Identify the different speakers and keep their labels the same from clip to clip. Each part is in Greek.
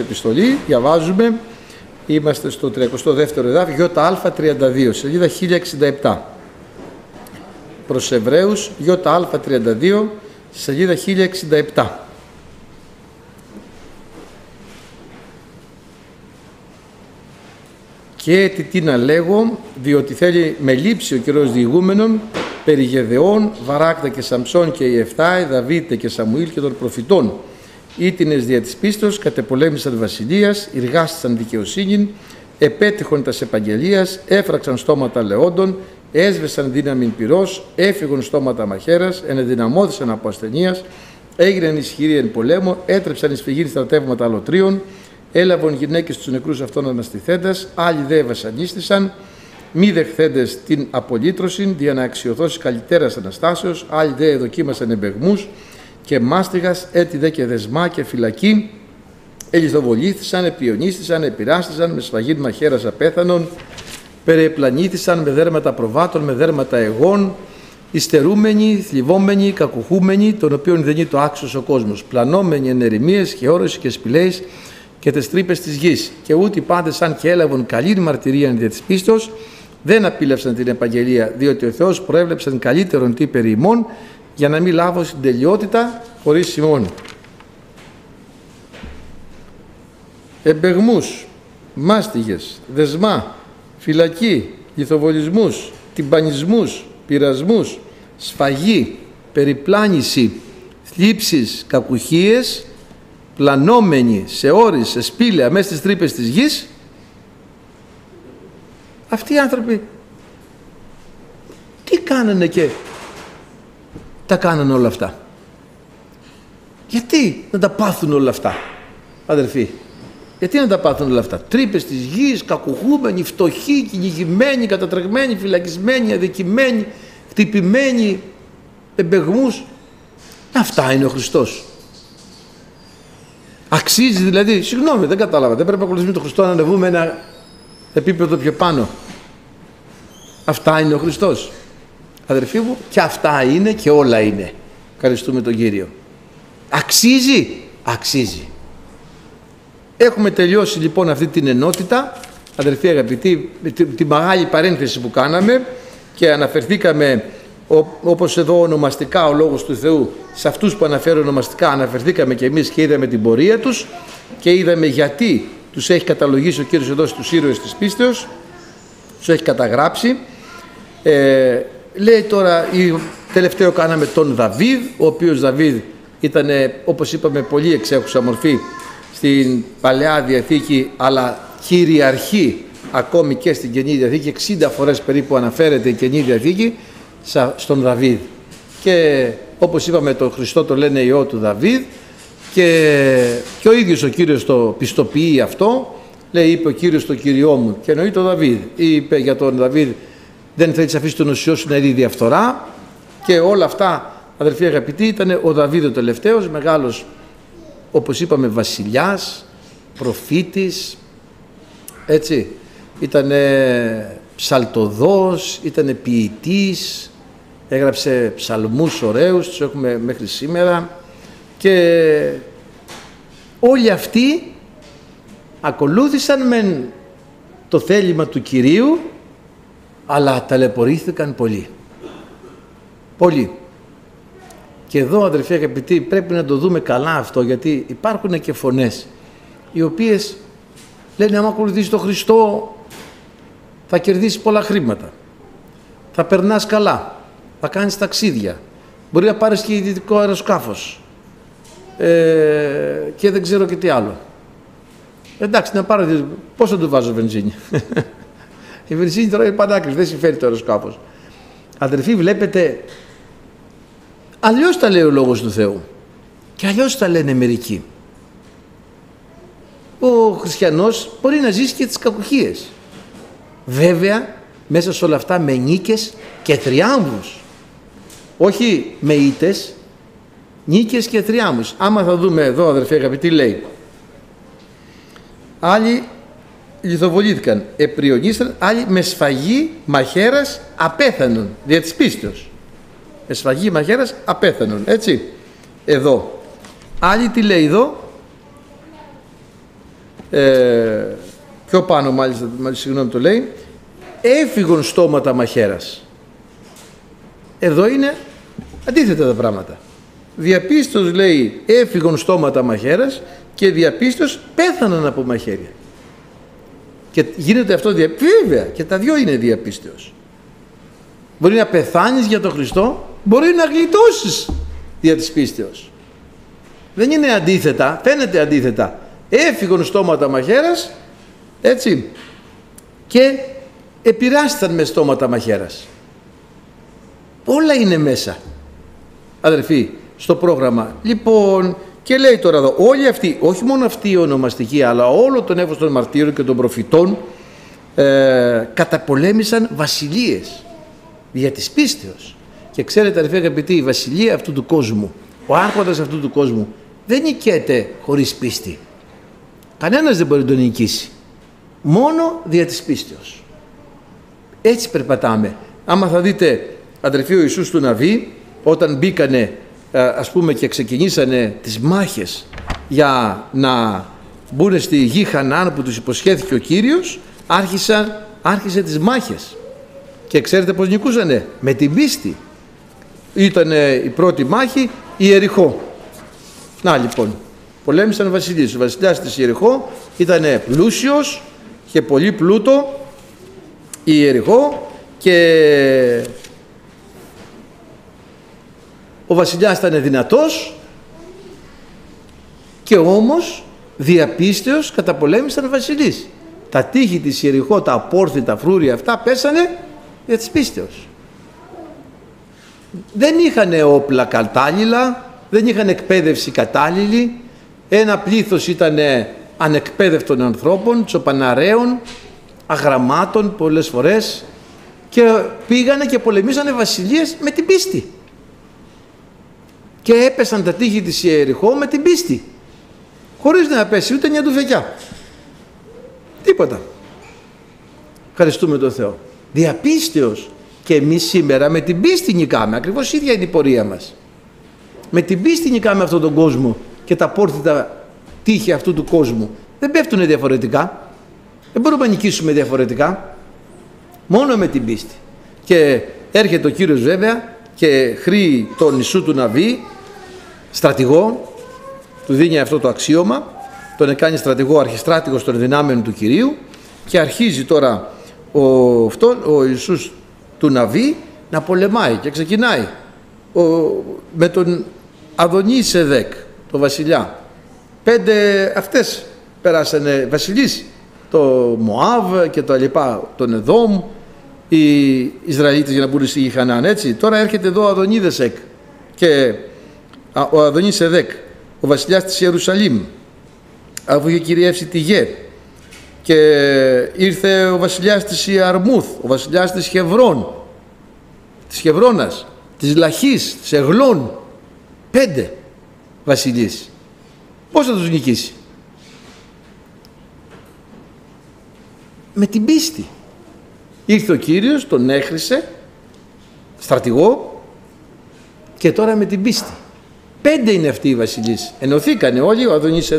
Speaker 1: επιστολή, διαβάζουμε, είμαστε στο 32ο εδάφιο, ΙΑ32, σελίδα 1067. Προς Εβραίους, ΙΑ32, σελίδα 1067. Και τι έτι να λέγω, διότι θέλει με λείψει ο καιρός διηγούμενον περί Γεδεών, Βαράκ τε και Σαμψών και Ιεφθάε, Δαβίδ τε και Σαμουήλ και των προφητών ήτινες δια της πίστος, κατεπολέμησαν βασιλείας, εργάστησαν δικαιοσύνη, επέτυχον τας επαγγελίας, έφραξαν στόματα λεόντων, έσβεσαν δύναμη πυρός, έφυγαν στόματα μαχαίρας, ενεδυναμώθησαν από ασθενείας, έγιναν ισχυροί εν πολέμο, έτρεψαν εις φυγήν στρατεύματα αλωτρίων, έλαβαν γυναίκες τους νεκρούς αυτών αναστηθέντας, άλλοι δε βασανίστησαν, μη δεχθέντες την απολύτρωση, δια να αξιοθώσει καλυτέρας Αναστάσεως, άλλοι δε δοκίμασαν εμπεγμούς, και μάστιγας έτη δε και δεσμά και φυλακή ελισδοβολήθησαν, επιονίστησαν, επειράστησαν με σφαγήν μαχαίρας απέθανον περιεπλανήθησαν με δέρματα προβάτων, με δέρματα εγών υστερούμενοι, θλιβόμενοι, κακουχούμενοι, των οποίων δεν είναι το άξιος ο κόσμος, πλανόμενοι εν ερημίες και όρες και σπηλαίες και τις τρύπες της γης. Και ούτε οι πάντες αν και έλαβαν καλή μαρτυρία δια της πίστος, δεν απίλευσαν την επαγγελία, διότι ο Θεός προέβλεψαν καλύτερον τι περί ημών, για να μην λάβω στην τελειότητα χωρίς σημώνει. Εμπεγμούς, μάστιγες, δεσμά, φυλακή, λιθοβολισμούς, τυμπανισμούς, πειρασμούς, σφαγή, περιπλάνηση, θλίψεις, κακουχίες, πλανόμενοι σε όρις, σε σπήλαια, μέσα στις τρύπες της γης, αυτοί οι άνθρωποι τι κάνανε και τα κάνανε όλα αυτά. Γιατί να τα πάθουν όλα αυτά, αδερφοί; Γιατί να τα πάθουν όλα αυτά; Τρύπες της γης, κακουχούμενοι, φτωχοί, κυνηγημένοι, κατατρεγμένοι, φυλακισμένοι, αδικημένοι, χτυπημένοι, εμπεγμούς. Αυτά είναι ο Χριστός. Αξίζει δηλαδή, συγγνώμη, δεν κατάλαβα. Δεν πρέπει να ακολουθήσουμε τον Χριστό να ανεβούμε ένα επίπεδο πιο πάνω. Αυτά είναι ο Χριστός αδερφοί μου, και αυτά είναι και όλα είναι. Ευχαριστούμε τον Κύριο. Αξίζει, αξίζει. Έχουμε τελειώσει λοιπόν αυτή την ενότητα, αδερφοί αγαπητοί, τη, μεγάλη παρένθεση που κάναμε και αναφερθήκαμε όπως εδώ ονομαστικά ο Λόγος του Θεού σε αυτούς που αναφέρω ονομαστικά αναφερθήκαμε και εμείς και είδαμε την πορεία τους και είδαμε γιατί τους έχει καταλογίσει ο Κύριος εδώ στους ήρωες της πίστεως τους έχει καταγράψει ε, Λέει τώρα, τελευταίο κάναμε τον Δαβίδ, ο οποίος Δαβίδ ήταν, όπως είπαμε, πολύ εξέχουσα μορφή στην Παλαιά Διαθήκη, αλλά κυριαρχεί ακόμη και στην Καινή Διαθήκη, 60 φορές περίπου αναφέρεται η Καινή Διαθήκη στον Δαβίδ. Και όπως είπαμε, τον Χριστό το λένε ιό του Δαβίδ και, και ο ίδιος ο Κύριος το πιστοποιεί αυτό, λέει, είπε ο Κύριος στο Κυριό μου και εννοεί τον Δαβίδ. Είπε για τον Δαβίδ δεν θέλει να αφήσει τον οσιό σου να δει διαφθορά. Και όλα αυτά αδερφοί αγαπητοί ήταν ο Δαβίδ ο τελευταίος μεγάλος όπως είπαμε βασιλιάς προφήτης έτσι. Ήταν ψαλτοδός ήταν ποιητής έγραψε ψαλμούς ωραίους τους έχουμε μέχρι σήμερα. Και όλοι αυτοί ακολούθησαν με το θέλημα του Κυρίου αλλά ταλαιπωρήθηκαν πολύ. Πολύ. Και εδώ αδερφοί αγαπητοί πρέπει να το δούμε καλά αυτό γιατί υπάρχουν και φωνές οι οποίες λένε άμα ακολουθήσει τον Χριστό θα κερδίσεις πολλά χρήματα. Θα περνάς καλά. Θα κάνεις ταξίδια. Μπορεί να πάρεις και ιδιωτικό αεροσκάφος. Ε, και δεν ξέρω και τι άλλο. Εντάξει, να πάρω, πώς θα του βάζω βενζίνη; Η βενζίνη τώρα είναι πανάκριβη, δεν συμφέρει το αεροσκάφος. Αδερφοί, βλέπετε, αλλιώς τα λέει ο λόγος του Θεού. Και αλλιώς τα λένε μερικοί. Ο χριστιανός μπορεί να ζήσει και τις κακουχίες. Βέβαια, μέσα σε όλα αυτά με νίκες και θριάμβους. Όχι με ήττε, νίκες και θριάμβους. Άμα θα δούμε εδώ, αδερφοί αγαπητοί, λέει. Άλλοι λιθοβολήθηκαν, επριονίστηκαν, άλλοι με σφαγή μαχαίρας απέθανον, δια της πίστεως. Με σφαγή μαχαίρας απέθανον, έτσι, εδώ. Άλλοι τι λέει εδώ, ε, πιο πάνω μάλιστα, συγγνώμη το λέει, έφυγον στόματα μαχαίρας. Εδώ είναι αντίθετα τα πράγματα. Διαπίστως λέει έφυγον στόματα μαχαίρας και διαπίστως πέθαναν από μαχαίρια. Και γίνεται αυτό δια... Βέβαια και τα δυο είναι διαπίστεως. Μπορεί να πεθάνεις για τον Χριστό, μπορεί να γλιτώσεις δια της πίστεως. Δεν είναι αντίθετα, φαίνεται αντίθετα. Έφυγον στόματα μαχαίρας, έτσι, και επηρεάστηκαν με στόματα μαχαίρας. Όλα είναι μέσα, αδερφοί, στο πρόγραμμα. Λοιπόν, και λέει τώρα εδώ, όλοι αυτοί, όχι μόνο αυτοί οι ονομαστικοί, αλλά όλο τον εύος των μαρτύρων και των προφητών, ε, καταπολέμησαν βασιλείες για της πίστεως. Και ξέρετε αδερφοί αγαπητοί, η βασιλεία αυτού του κόσμου, ο άρχοντας αυτού του κόσμου, δεν νικέται χωρίς πίστη. Κανένας δεν μπορεί να τον νικήσει. Μόνο δια της πίστεως. Έτσι περπατάμε. Άμα θα δείτε αδερφοί ο Ιησούς του Ναβί, όταν μπήκανε ε, ας πούμε και ξεκινήσανε τις μάχες για να μπουν στη γη Χανάν που τους υποσχέθηκε ο Κύριος, άρχισαν, άρχισε τις μάχες. Και ξέρετε πώς νικούσανε, με την πίστη. Ήταν η πρώτη μάχη η Εριχώ. Να λοιπόν, πολέμησαν βασιλείς. Ο βασιλιάς της Ιεριχώ ήταν πλούσιος και πολύ πλούτο η Ιεριχώ και ο βασιλιάς ήταν δυνατός και όμως διαπίστεως καταπολέμησαν βασιλείς. Τα τείχη της Ιεριχώ, τα απόρθη, τα φρούρια αυτά πέσανε για της πίστεως. Δεν είχαν όπλα κατάλληλα, δεν είχαν εκπαίδευση κατάλληλη, ένα πλήθος ήταν ανεκπαίδευτων ανθρώπων, τσοπαναρέων, αγραμμάτων πολλές φορές και πήγανε και πολεμήσανε βασιλείες με την πίστη. Και έπεσαν τα τείχη της Ιεριχώ με την πίστη. Χωρίς να πέσει ούτε μια τουφεκιά. Τίποτα. Ευχαριστούμε τον Θεό. Διαπίστεως και εμείς σήμερα με την πίστη νικάμε. Ακριβώς ίδια είναι η πορεία μας. Με την πίστη νικάμε αυτόν τον κόσμο και τα πόρθητα τείχη αυτού του κόσμου. Δεν πέφτουν διαφορετικά. Δεν μπορούμε να νικήσουμε διαφορετικά. Μόνο με την πίστη. Και έρχεται ο Κύριος βέβαια και χρήει τον Ιησού του Ναβί, στρατηγό, του δίνει αυτό το αξίωμα, τον κάνει στρατηγό αρχιστράτηγος των δυνάμεων του Κυρίου και αρχίζει τώρα ο, αυτόν, ο Ιησούς του Ναβί να πολεμάει και ξεκινάει ο, με τον Αδονή Σεδέκ, τον βασιλιά. Πέντε αυτές περάσανε βασιλείς, το Μωάβ και τα λοιπά, τον Εδόμ, οι Ισραηλίτες για να μπουν στη Χανάν, έτσι. Τώρα έρχεται εδώ ο Αδονίδεσεκ και ο Αδονής Σεδέκ, ο βασιλιάς της Ιερουσαλήμ, αφού είχε κυριεύσει τη Γε και ήρθε ο βασιλιάς της Ιαρμούθ, ο βασιλιάς της Χευρών, της Χευρώνας, της Λαχής, της Εγλών, πέντε βασιλείς. Πώς θα τους νικήσει; Με την πίστη. Ήρθε ο Κύριος, τον έχρισε, στρατηγό και τώρα με την πίστη. Πέντε είναι αυτοί οι βασιλείς. Ενωθήκανε όλοι, ο Αδονής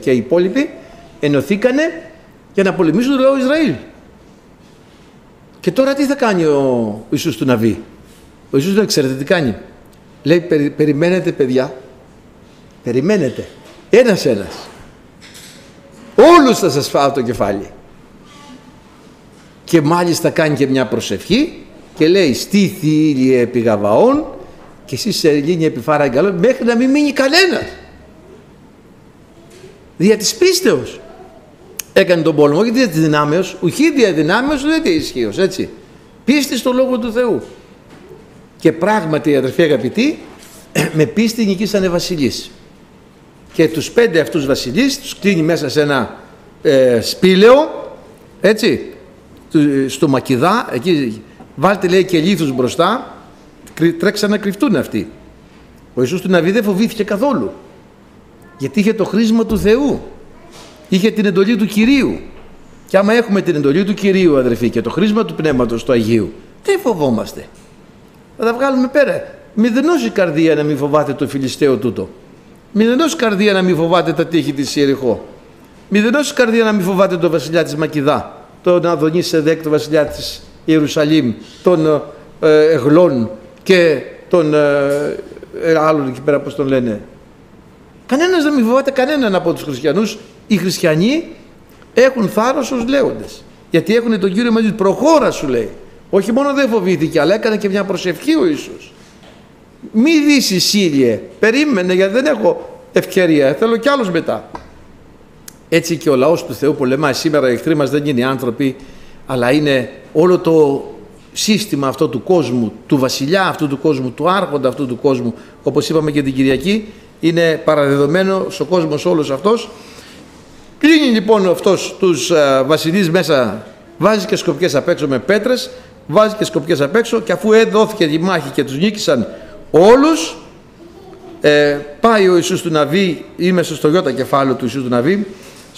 Speaker 1: και οι υπόλοιποι, ενωθήκανε για να πολεμήσουν το λαό Ισραήλ. Και τώρα τι θα κάνει ο Ιησούς του Ναβί; Ο Ιησούς δεν ξέρετε τι κάνει; Λέει περιμένετε παιδιά. Περιμένετε. Ένας ένας. Όλους θα σας φάω το κεφάλι. Και μάλιστα κάνει και μια προσευχή και λέει στήθη ήλιε επί γαβαών και εσείς σε ελληνία επιφάρα εγκαλών μέχρι να μην μείνει κανένας. Δια της πίστεως έκανε τον πόλεμο, όχι δια της δυνάμεως, ουχή δια δυνάμεως, δεν δια ισχύως, έτσι. Πίστη στο Λόγο του Θεού. Και πράγματι, αδερφοί αγαπητοί, με πίστη νικήσανε βασιλείς. Και τους πέντε αυτούς βασιλείς τους κλείνει μέσα σε ένα ε, σπήλαιο, έτσι, στο Μακιδά, εκεί βάλτε λέει και λίθους μπροστά, τρέξαν να κρυφτούν αυτοί. Ο Ιησούς του Ναβί δεν φοβήθηκε καθόλου. Γιατί είχε το χρήσμα του Θεού. Είχε την εντολή του Κυρίου. Και άμα έχουμε την εντολή του Κυρίου αδερφοί και το χρήσμα του Πνεύματος του Αγίου, δεν φοβόμαστε; Θα τα βγάλουμε πέρα. Μηδενός η καρδία να μην φοβάται το Φιλιστέο τούτο. Μηδενός καρδία να μην φοβάται τα τείχη της Ιεριχώ. Μηδενός καρδία να μην φοβάται τον βασιλιά της Μακηδά, τον Αδονή Σεδέκ, τον βασιλιά της Ιερουσαλήμ, τον ε, Εγλών και τον ε, ε, άλλον εκεί πέρα πώς τον λένε. Κανένας δεν μην φοβάται κανέναν από τους χριστιανούς. Οι χριστιανοί έχουν θάρρος ως λέοντες. Γιατί έχουν τον Κύριο μαζί προχώρα σου λέει. Όχι μόνο δεν φοβήθηκε αλλά έκανε και μια προσευχή ο Ιησούς. Μη δεις Σύριε, περίμενε γιατί δεν έχω ευκαιρία, θέλω κι άλλους μετά. Έτσι και ο λαός του Θεού πολεμάει. Σήμερα οι εχθροί μας δεν είναι άνθρωποι, αλλά είναι όλο το σύστημα αυτό του κόσμου, του βασιλιά αυτού του κόσμου, του άρχοντα αυτού του κόσμου, όπως είπαμε και την Κυριακή, είναι παραδεδομένο ο κόσμος όλος αυτός. Κλείνει λοιπόν αυτός τους α, βασιλείς μέσα, βάζει και σκοπιές απ' έξω με πέτρες, βάζει και σκοπιές απ' έξω και αφού έδωθηκε τη μάχη και τους νίκησαν όλους, ε, πάει ο Ιησούς του Ναβί, είμαι στο γιώτα κεφάλαιο του Ιησούς του Ναβί,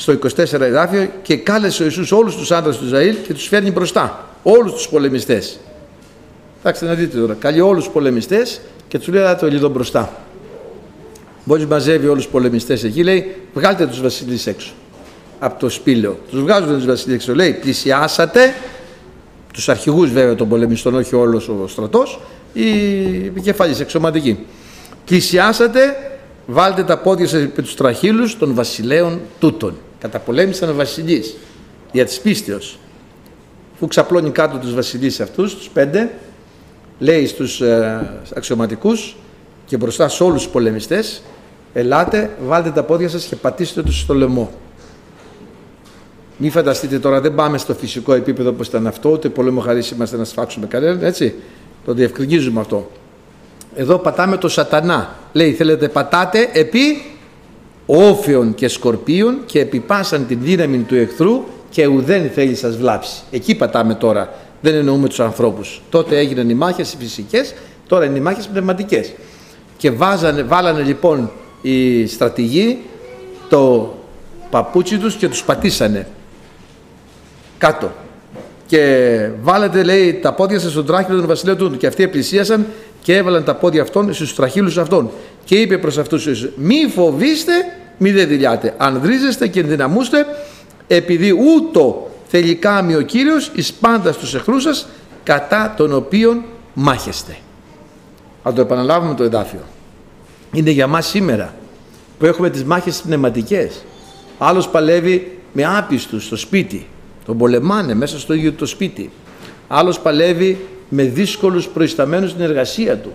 Speaker 1: στο 24 εδάφιο και κάλεσε ο Ιησούς όλους τους άντρες του Ισραήλ και τους φέρνει μπροστά, όλους τους πολεμιστές. Εντάξει να δείτε τώρα, καλεί όλους τους πολεμιστές και τους λέει το λίγο μπροστά. Μόλις μαζεύει όλους τους πολεμιστές εκεί λέει βγάλτε τους βασιλείς έξω από το σπήλαιο. Τους βγάζουν τους βασιλείς έξω. Λέει πλησιάσατε τους αρχηγούς βέβαια των πολεμιστών, όχι όλος ο στρατός, οι επικεφαλής εξωματικοί. Πλησιάσατε βάλτε τα πόδια σας επί τους τραχύλους των βασιλέων τούτων. Καταπολέμησαν ο βασιλείς για της πίστεως. Που ξαπλώνει κάτω τους βασιλείς αυτούς, τους πέντε, λέει στους ε, αξιωματικούς και μπροστά σε όλους τους πολεμιστές, ελάτε, βάλτε τα πόδια σας και πατήστε τους στο λαιμό. Μην φανταστείτε τώρα, δεν πάμε στο φυσικό επίπεδο όπως ήταν αυτό, ούτε πολέμο χαρίς είμαστε να σφάξουμε κανέναν, έτσι. Το διευκρινίζουμε αυτό. Εδώ πατάμε το σατανά. Λέει θέλετε πατάτε επί όφεων και σκορπίων και επιπάσαν την δύναμη του εχθρού και ουδέν θέλει σας βλάψει. Εκεί πατάμε τώρα. Δεν εννοούμε τους ανθρώπους. Τότε έγιναν οι μάχες οι φυσικές, τώρα είναι οι μάχες πνευματικές. Και βάζανε, βάλανε λοιπόν οι στρατηγοί το παπούτσι τους και τους πατήσανε κάτω. Και βάλετε λέει τα πόδια σας στον τράχυλο των βασιλέων του και αυτοί επλησίασαν και έβαλαν τα πόδια αυτών στους τραχύλους αυτών. Και είπε προς αυτούς μη φοβήστε, μη δεν δηλιάτε. Ανδρίζεστε και ενδυναμούστε επειδή ούτω θέλει κάμει ο Κύριος εις πάντα στους εχθρούς σας κατά τον οποίον μάχεστε. Αν το επαναλάβουμε το εδάφιο. Είναι για μας σήμερα που έχουμε τις μάχες πνευματικές. Άλλος παλεύει με άπιστους στο σπίτι. Τον πολεμάνε μέσα στο ίδιο το σπίτι. Άλλος παλεύει με δύσκολους προϊσταμένους στην εργασία του.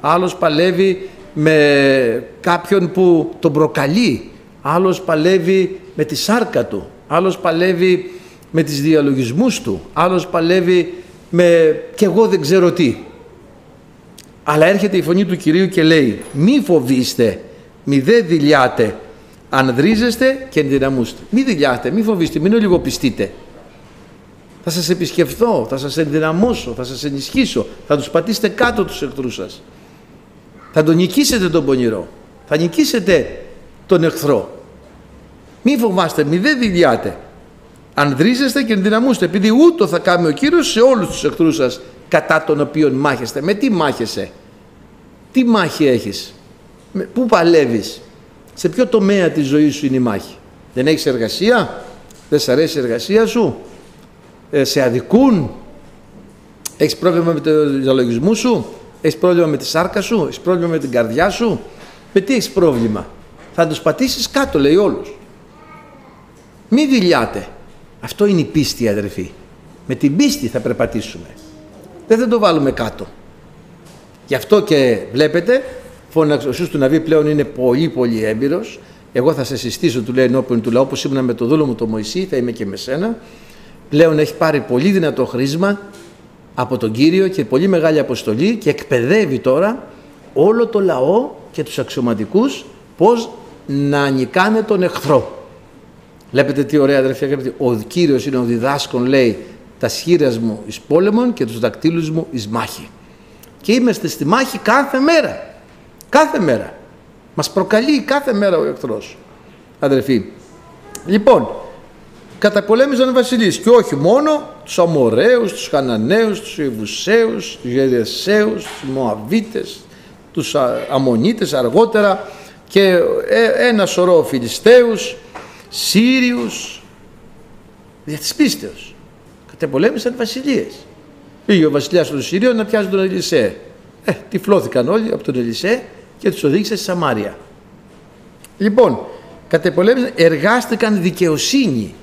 Speaker 1: Άλλος παλεύει με κάποιον που τον προκαλεί. Άλλος παλεύει με τη σάρκα του. Άλλος παλεύει με τις διαλογισμούς του. Άλλος παλεύει με και εγώ δεν ξέρω τι. Αλλά έρχεται η φωνή του Κυρίου και λέει μη φοβήστε, μη δε δηλιάτε, ανδρίζεστε και ενδυναμούστε. Μη δηλιάτε, μη φοβήστε, μην ολιγοπιστείτε. Θα σας επισκεφθώ, θα σας ενδυναμώσω, θα σας ενισχύσω, θα τους πατήσετε κάτω τους εχθρούς σας. Θα τον νικήσετε τον πονηρό, θα νικήσετε τον εχθρό. Μη φοβάστε, μη δεν δηλιάτε. Ανδρίζεστε και ενδυναμούστε, επειδή ούτω θα κάνει ο Κύριος σε όλους τους εχθρούς σας κατά τον οποίον μάχεστε. Με τι μάχεσαι, τι μάχη έχεις, με, πού παλεύεις, σε ποιο τομέα της ζωής σου είναι η μάχη; Δεν έχεις εργασία, δεν σ' αρέσει η εργασία σου, ε, σε αδικούν, έχεις πρόβλημα με το διαλογισμό σου, έχεις πρόβλημα με τη σάρκα σου, έχεις πρόβλημα με την καρδιά σου, με τι έχεις πρόβλημα; Θα τους πατήσεις κάτω λέει όλους. Μη δηλιάτε. Αυτό είναι η πίστη αδερφοί. Με την πίστη θα περπατήσουμε. Δεν θα το βάλουμε κάτω. Γι' αυτό και βλέπετε, ο του Ναβί πλέον είναι πολύ πολύ έμπειρος. Εγώ θα σε συστήσω, του λέει ενώπιον του λαού, όπως ήμουν με το δούλο μου το Μωυσή, θα είμαι και με σένα πλέον έχει πάρει πολύ δυνατό χρήσμα από τον Κύριο και πολύ μεγάλη αποστολή και εκπαιδεύει τώρα όλο το λαό και τους αξιωματικούς πώς να νικάνε τον εχθρό. Βλέπετε τι ωραία αδερφιά Ο Κύριος είναι ο διδάσκον λέει τα σχήρας μου εις πόλεμον και τους δακτύλους μου εις μάχη. Και είμαστε στη μάχη κάθε μέρα. Κάθε μέρα. Μας προκαλεί κάθε μέρα ο εχθρός. Αδερφοί. Λοιπόν, καταπολέμησαν βασιλείς και όχι μόνο τους Αμοραίους, τους Χαναναίους, τους Ιβουσαίους, τους Γερεσαίους, τους Μωαβίτες, τους Αμονίτες αργότερα και ε, ένα σωρό Φιλιστέους Σύριους, δια της πίστεως. Κατεπολέμησαν βασιλείες. Πήγε ο βασιλιάς των Σύριων να πιάσει τον Ελισέ. Ε, τυφλώθηκαν όλοι από τον Ελισέ και τους οδήγησε στη Σαμάρια. Λοιπόν, κατεπολέμησαν, εργάστηκαν δικαιοσύνη.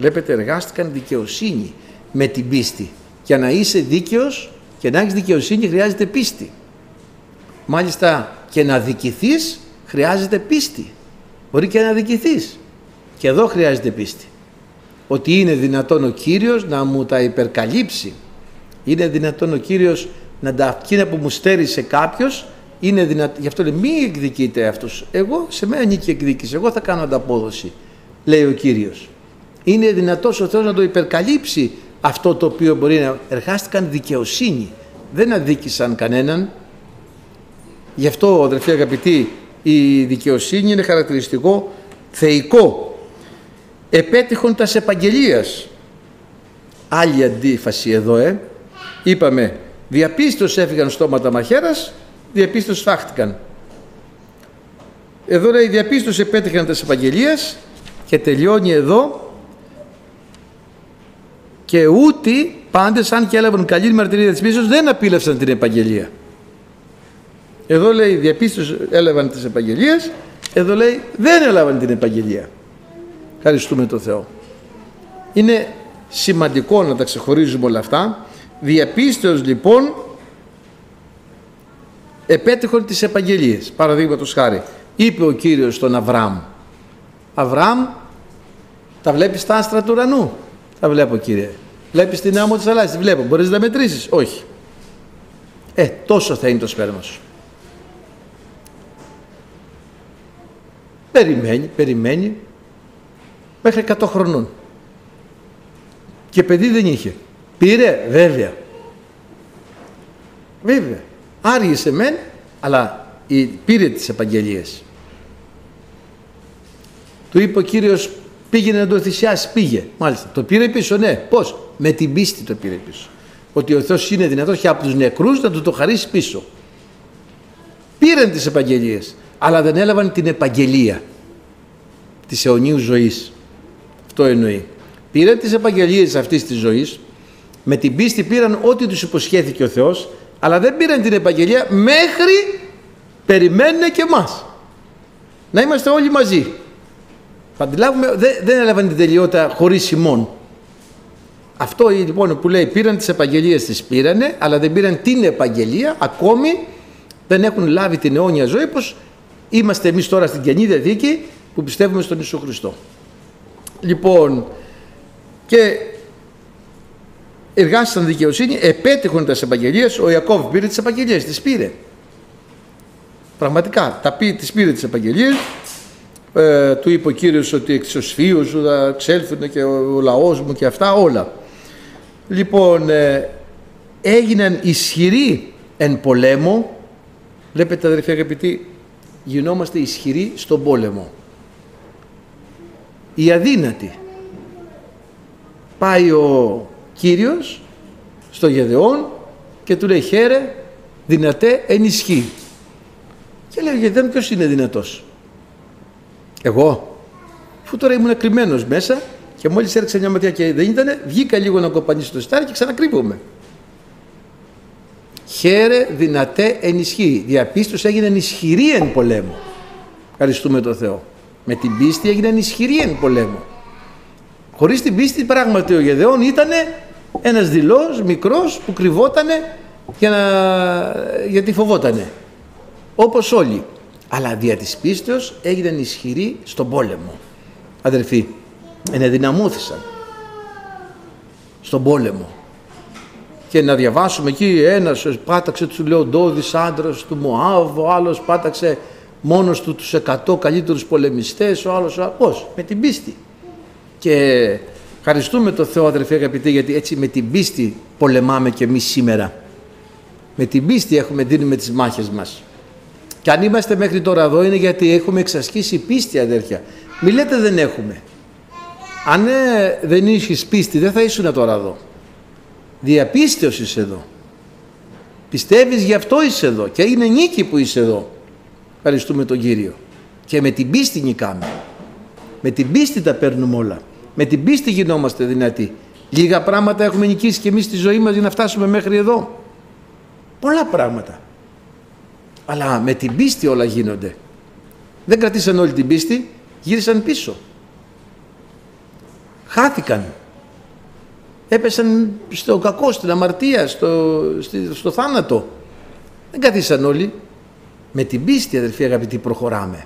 Speaker 1: Βλέπετε, εργάστηκαν δικαιοσύνη με την πίστη. Για να είσαι δίκαιος και να έχεις δικαιοσύνη χρειάζεται πίστη. Μάλιστα και να δικηθείς χρειάζεται πίστη. Μπορεί και να δικηθείς. Και εδώ χρειάζεται πίστη. Ότι είναι δυνατόν ο Κύριος να μου τα υπερκαλύψει. Είναι δυνατόν ο Κύριος να τα εκείνα που μου στέρισε κάποιος είναι δυνατό. Γι' αυτό λέει μη εκδικείτε αυτούς. Εγώ σε μένα νίκη εκδίκηση. Εγώ θα κάνω ανταπόδοση. Λέει ο Κύριος. Είναι δυνατός ο Θεός να το υπερκαλύψει αυτό το οποίο μπορεί να εργάστηκαν δικαιοσύνη. Δεν αδίκησαν κανέναν. Γι' αυτό, αδερφοί αγαπητοί, η δικαιοσύνη είναι χαρακτηριστικό θεϊκό. Επέτυχον τας επαγγελίας. Άλλη αντίφαση εδώ, ε. Είπαμε, διαπίστως έφυγαν στόματα μαχαίρας, διαπίστως φάχτηκαν. Εδώ λέει διαπίστως επέτυχαν τας επαγγελίας και τελειώνει εδώ και ούτε πάντες αν και έλαβαν καλή μαρτυρία της πίστης δεν απίλευσαν την επαγγελία. Εδώ λέει διαπίστως έλαβαν τις επαγγελίες, εδώ λέει δεν έλαβαν την επαγγελία. Ευχαριστούμε τον Θεό. Είναι σημαντικό να τα ξεχωρίζουμε όλα αυτά. Διαπίστως λοιπόν επέτυχαν τις επαγγελίες. Παραδείγματος χάρη, είπε ο Κύριος στον Αβραάμ, Αβραάμ, τα βλέπεις τα άστρα του ουρανού. Τα βλέπω κύριε. Βλέπεις την άμμο της θαλάσσης. Βλέπω. Μπορείς να τα μετρήσεις; Όχι. Ε, τόσο θα είναι το σπέρμα σου. Περιμένει, περιμένει. Μέχρι 100 χρονών. Και παιδί δεν είχε. Πήρε, βέβαια. Βέβαια. Άργησε μεν, αλλά πήρε τις επαγγελίες. Του είπε ο Κύριος πήγαινε να το θυσιάσει, πήγε. Μάλιστα. Το πήρε πίσω, ναι. Πώς; Με την πίστη το πήρε πίσω. Ότι ο Θεός είναι δυνατός και από τους νεκρούς να του το χαρίσει πίσω. Πήραν τις επαγγελίες, αλλά δεν έλαβαν την επαγγελία της αιωνίου ζωής. Αυτό εννοεί. Πήραν τις επαγγελίες αυτής της ζωής, με την πίστη πήραν ό,τι τους υποσχέθηκε ο Θεός, αλλά δεν πήραν την επαγγελία μέχρι περιμένουν και εμάς. Να είμαστε όλοι μαζί. Αντιλάβουμε, δεν, δεν έλαβαν την τελειότητα χωρίς ημών. Αυτό λοιπόν που λέει πήραν τις επαγγελίες τις πήρανε, αλλά δεν πήραν την επαγγελία, ακόμη δεν έχουν λάβει την αιώνια ζωή, πως είμαστε εμείς τώρα στην Καινή Διαθήκη που πιστεύουμε στον Ιησού Χριστό. Λοιπόν, και εργάστηκαν δικαιοσύνη, επέτυχαν τα επαγγελίες, ο Ιακώβ πήρε τις επαγγελίες, τις πήρε. Πραγματικά, τα πήρε, τις πήρε τις επαγγελίες, ε, του είπε ο Κύριος ότι εξ σου θα ξέλθουν και ο, ο λαός μου και αυτά όλα. Λοιπόν, ε, έγιναν ισχυροί εν πολέμο. Βλέπετε αδερφοί αγαπητοί, γινόμαστε ισχυροί στον πόλεμο. Οι αδύνατοι. Πάει ο Κύριος στο Γεδεόν και του λέει χαίρε δυνατέ ενισχύ. Και λέει ο Γεδεόν ποιος είναι δυνατός. Εγώ, αφού τώρα ήμουν κρυμμένος μέσα και μόλις έριξα μια ματιά και δεν ήταν, βγήκα λίγο να κοπανίσω το στάρι και ξανακρύβομαι. Χαίρε δυνατέ ενισχύει. Διαπίστωση έγινε ισχυρή εν πολέμου. Ευχαριστούμε τον Θεό. Με την πίστη έγινε ισχυρή εν πολέμου. Χωρίς την πίστη πράγματι ο Γεδεών ήταν ένας δηλό, μικρός που κρυβότανε για να... γιατί φοβότανε. Όπως όλοι αλλά δια της πίστεως έγιναν ισχυροί στον πόλεμο. Αδερφοί, ενεδυναμώθησαν στον πόλεμο. Και να διαβάσουμε εκεί ένας πάταξε τους Λεοντόδης άντρας του Μωάβ, ο άλλος πάταξε μόνος του τους 100 καλύτερους πολεμιστές, ο άλλος, πώς, με την πίστη. Και ευχαριστούμε τον Θεό αδερφοί αγαπητοί γιατί έτσι με την πίστη πολεμάμε και εμείς σήμερα. Με την πίστη έχουμε δίνουμε τις μάχες μας. Και αν είμαστε μέχρι τώρα εδώ είναι γιατί έχουμε εξασκήσει πίστη αδέρφια. Μη λέτε δεν έχουμε. Αν ε, δεν είχες πίστη δεν θα ήσουν τώρα εδώ. Διαπίστεως είσαι εδώ. Πιστεύεις γι' αυτό είσαι εδώ και είναι νίκη που είσαι εδώ. Ευχαριστούμε τον Κύριο. Και με την πίστη νικάμε. Με την πίστη τα παίρνουμε όλα. Με την πίστη γινόμαστε δυνατοί. Λίγα πράγματα έχουμε νικήσει και εμείς στη ζωή μας για να φτάσουμε μέχρι εδώ. Πολλά πράγματα. Αλλά με την πίστη όλα γίνονται. Δεν κρατήσαν όλη την πίστη, γύρισαν πίσω. Χάθηκαν. Έπεσαν στο κακό, στην αμαρτία, στο, στο θάνατο. Δεν καθίσαν όλοι. Με την πίστη αδελφοί αγαπητοί προχωράμε.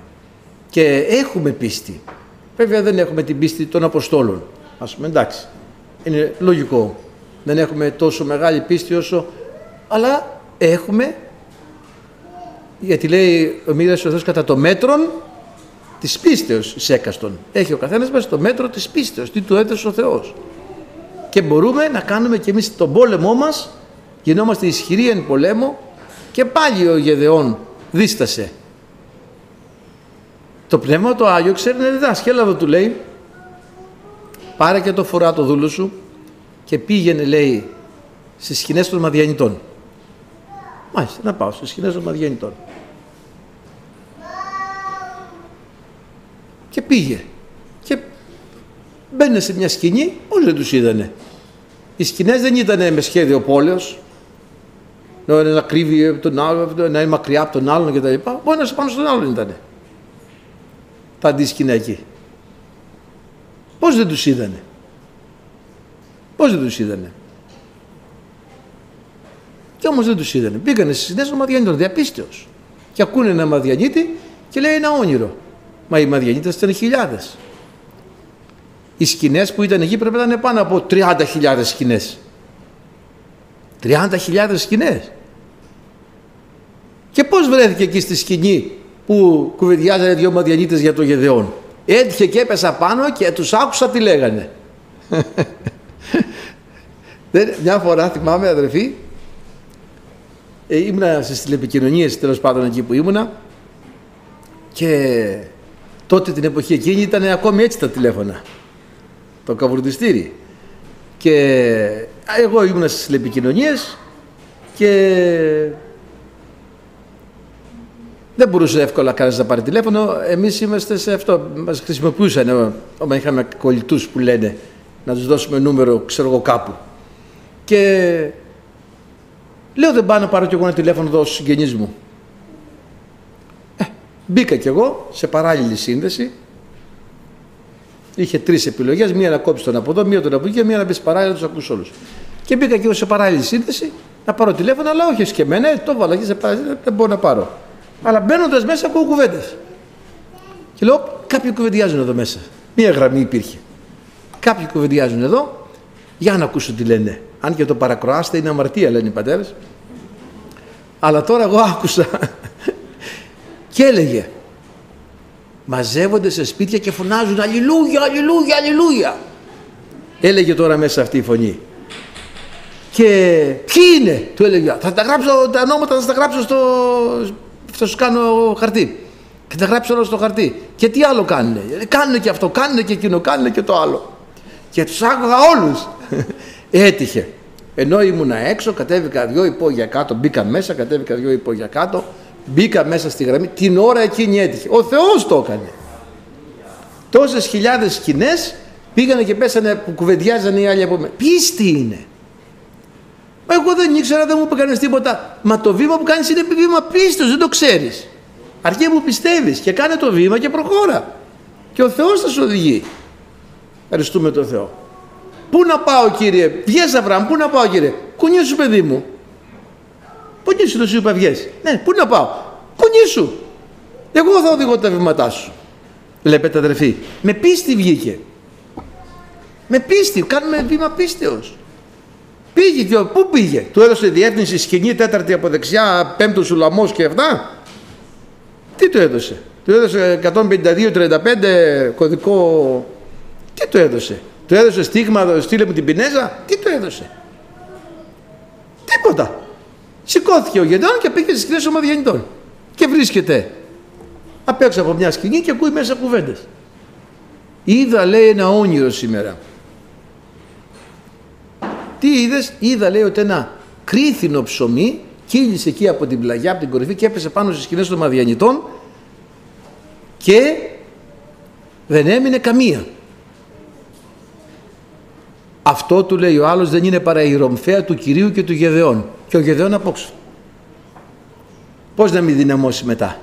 Speaker 1: Και έχουμε πίστη. Βέβαια δεν έχουμε την πίστη των Αποστόλων. Ας πούμε εντάξει. Είναι λογικό. Δεν έχουμε τόσο μεγάλη πίστη όσο... Αλλά έχουμε γιατί λέει ο μοίρας ο Θεός κατά το μέτρον της πίστεως σέκαστον. Έχει ο καθένας μας το μέτρο της πίστεως, τι του έδωσε ο Θεός. Και μπορούμε να κάνουμε και εμείς τον πόλεμό μας, γινόμαστε ισχυροί εν πολέμο και πάλι ο Γεδεών δίστασε. Το πνεύμα το Άγιο ξέρει να διδάσκει. Έλα εδώ του λέει, πάρε και το φορά το δούλο σου και πήγαινε λέει στις σκηνές των Μαδιανιτών. Μάλιστα, να πάω στις σκηνές των Μαδιανιτών. Και πήγε. Και μπαίνε σε μια σκηνή, όλοι δεν τους είδανε. Οι σκηνές δεν ήταν με σχέδιο πόλεως, να κρύβει τον άλλο, να είναι μακριά από τον άλλον κτλ. Μπορεί να σε πάνω στον άλλον ήταν. Τα αντίσκηνα εκεί. Πώς δεν τους είδανε; Πώς δεν τους είδανε; Και όμως δεν τους είδανε. Πήγανε στις συνέσεις των Μαδιανίτων, διαπίστεως. Και ακούνε ένα Μαδιανίτη και λέει ένα όνειρο. Μα οι Μαδιανίτες ήταν χιλιάδες. Οι σκηνές που ήταν εκεί πρέπει να είναι πάνω από 30.000 σκηνές. 30.000 σκηνές. Και πώς βρέθηκε εκεί στη σκηνή που κουβεντιάζανε δυο Μαδιανίτες για το Γεδεόν. Έτυχε και έπεσα πάνω και τους άκουσα τι λέγανε. Μια φορά θυμάμαι αδερφοί, ε, ήμουνα στις τηλεπικοινωνίες τέλος πάντων εκεί που ήμουνα και τότε την εποχή εκείνη ήταν ακόμη έτσι τα τηλέφωνα. Το καβουρδιστήρι. Και εγώ ήμουνα στις τηλεπικοινωνίες και δεν μπορούσε εύκολα κανένας να πάρει τηλέφωνο. Εμείς είμαστε σε αυτό. Μας χρησιμοποιούσαν όταν είχαμε κολλητούς που λένε να τους δώσουμε νούμερο, ξέρω εγώ κάπου. Και λέω δεν πάω να πάρω κι εγώ ένα τηλέφωνο εδώ στους συγγενείς μου. Ε, μπήκα κι εγώ σε παράλληλη σύνδεση. Είχε τρεις επιλογές: μία να κόψει τον από εδώ, μία τον από εκεί, μία να πει παράλληλα να τους ακούσει όλους. Και μπήκα κι εγώ σε παράλληλη σύνδεση να πάρω τηλέφωνο, αλλά όχι και εμένα, ε, το βάλα και σε παράλληλη, δεν μπορώ να πάρω. Αλλά μπαίνοντας μέσα ακούω κουβέντες. Και λέω, κάποιοι κουβεντιάζουν εδώ μέσα. Μία γραμμή υπήρχε. Κάποιοι κουβεντιάζουν εδώ, για να ακούσω τι λένε. Αν και το παρακροάστε είναι αμαρτία, λένε οι πατέρες. Αλλά τώρα εγώ άκουσα και έλεγε μαζεύονται σε σπίτια και φωνάζουν Αλληλούια, Αλληλούια, Αλληλούια. Έλεγε τώρα μέσα αυτή η φωνή. Και ποιοι είναι, του έλεγε, θα τα γράψω τα ονόματα, θα τα γράψω στο, θα σου κάνω χαρτί. Και τα γράψω όλα στο χαρτί. Και τι άλλο κάνουνε; Κάνουνε και αυτό, κάνουνε και εκείνο, κάνουνε και το άλλο. Και τους άκουγα όλους. Έτυχε. Ενώ ήμουνα έξω, κατέβηκα δυο υπόγεια κάτω, μπήκα μέσα, κατέβηκα δυο υπόγεια κάτω, μπήκα μέσα στη γραμμή, την ώρα εκείνη έτυχε. Ο Θεός το έκανε. Τόσες χιλιάδες σκηνές πήγανε και πέσανε που κουβεντιάζανε οι άλλοι από μένα. Πίστη είναι. Εγώ δεν ήξερα, δεν μου είπε κανείς τίποτα. Μα το βήμα που κάνεις είναι βήμα πίστος, δεν το ξέρεις. Αρκεί που πιστεύεις και κάνε το βήμα και προχώρα. Και ο Θεός θα σου οδηγεί. Ευχαριστούμε τον Θεό. Πού να πάω κύριε, βγες Αβραάμ, πού να πάω κύριε; Κουνήσου παιδί μου. Κουνήσου το σου είπα βγες. Ναι, πού να πάω; Κουνήσου. Εγώ θα οδηγώ τα βήματά σου. Βλέπετε αδερφοί, με πίστη βγήκε. Με πίστη, κάνουμε βήμα πίστεως. Πήγε και πού πήγε, του έδωσε διεύθυνση σκηνή τέταρτη από δεξιά, πέμπτος ουλαμό και αυτά. Τι του έδωσε, του έδωσε 152-35 κωδικό. Τι του έδωσε, του έδωσε στίγμα, στείλε μου την Πινέζα, τι του έδωσε; Τίποτα. Σηκώθηκε ο Γεντών και πήγε στις σκηνές των Μαδιανιτών. Και βρίσκεται απ' έξω από μια σκηνή και ακούει μέσα κουβέντες. Είδα λέει ένα όνειρο σήμερα. Τι είδες, είδα λέει ότι ένα κρίθινο ψωμί κύλησε εκεί από την πλαγιά, από την κορυφή και έπεσε πάνω στις σκηνές των Μαδιανιτών και Δεν έμεινε καμία. Αυτό του λέει ο άλλος δεν είναι παρά η ρομφαία του Κυρίου και του Γεδεών. Και ο Γεδεών απόξω. Πώς να μην δυναμώσει μετά;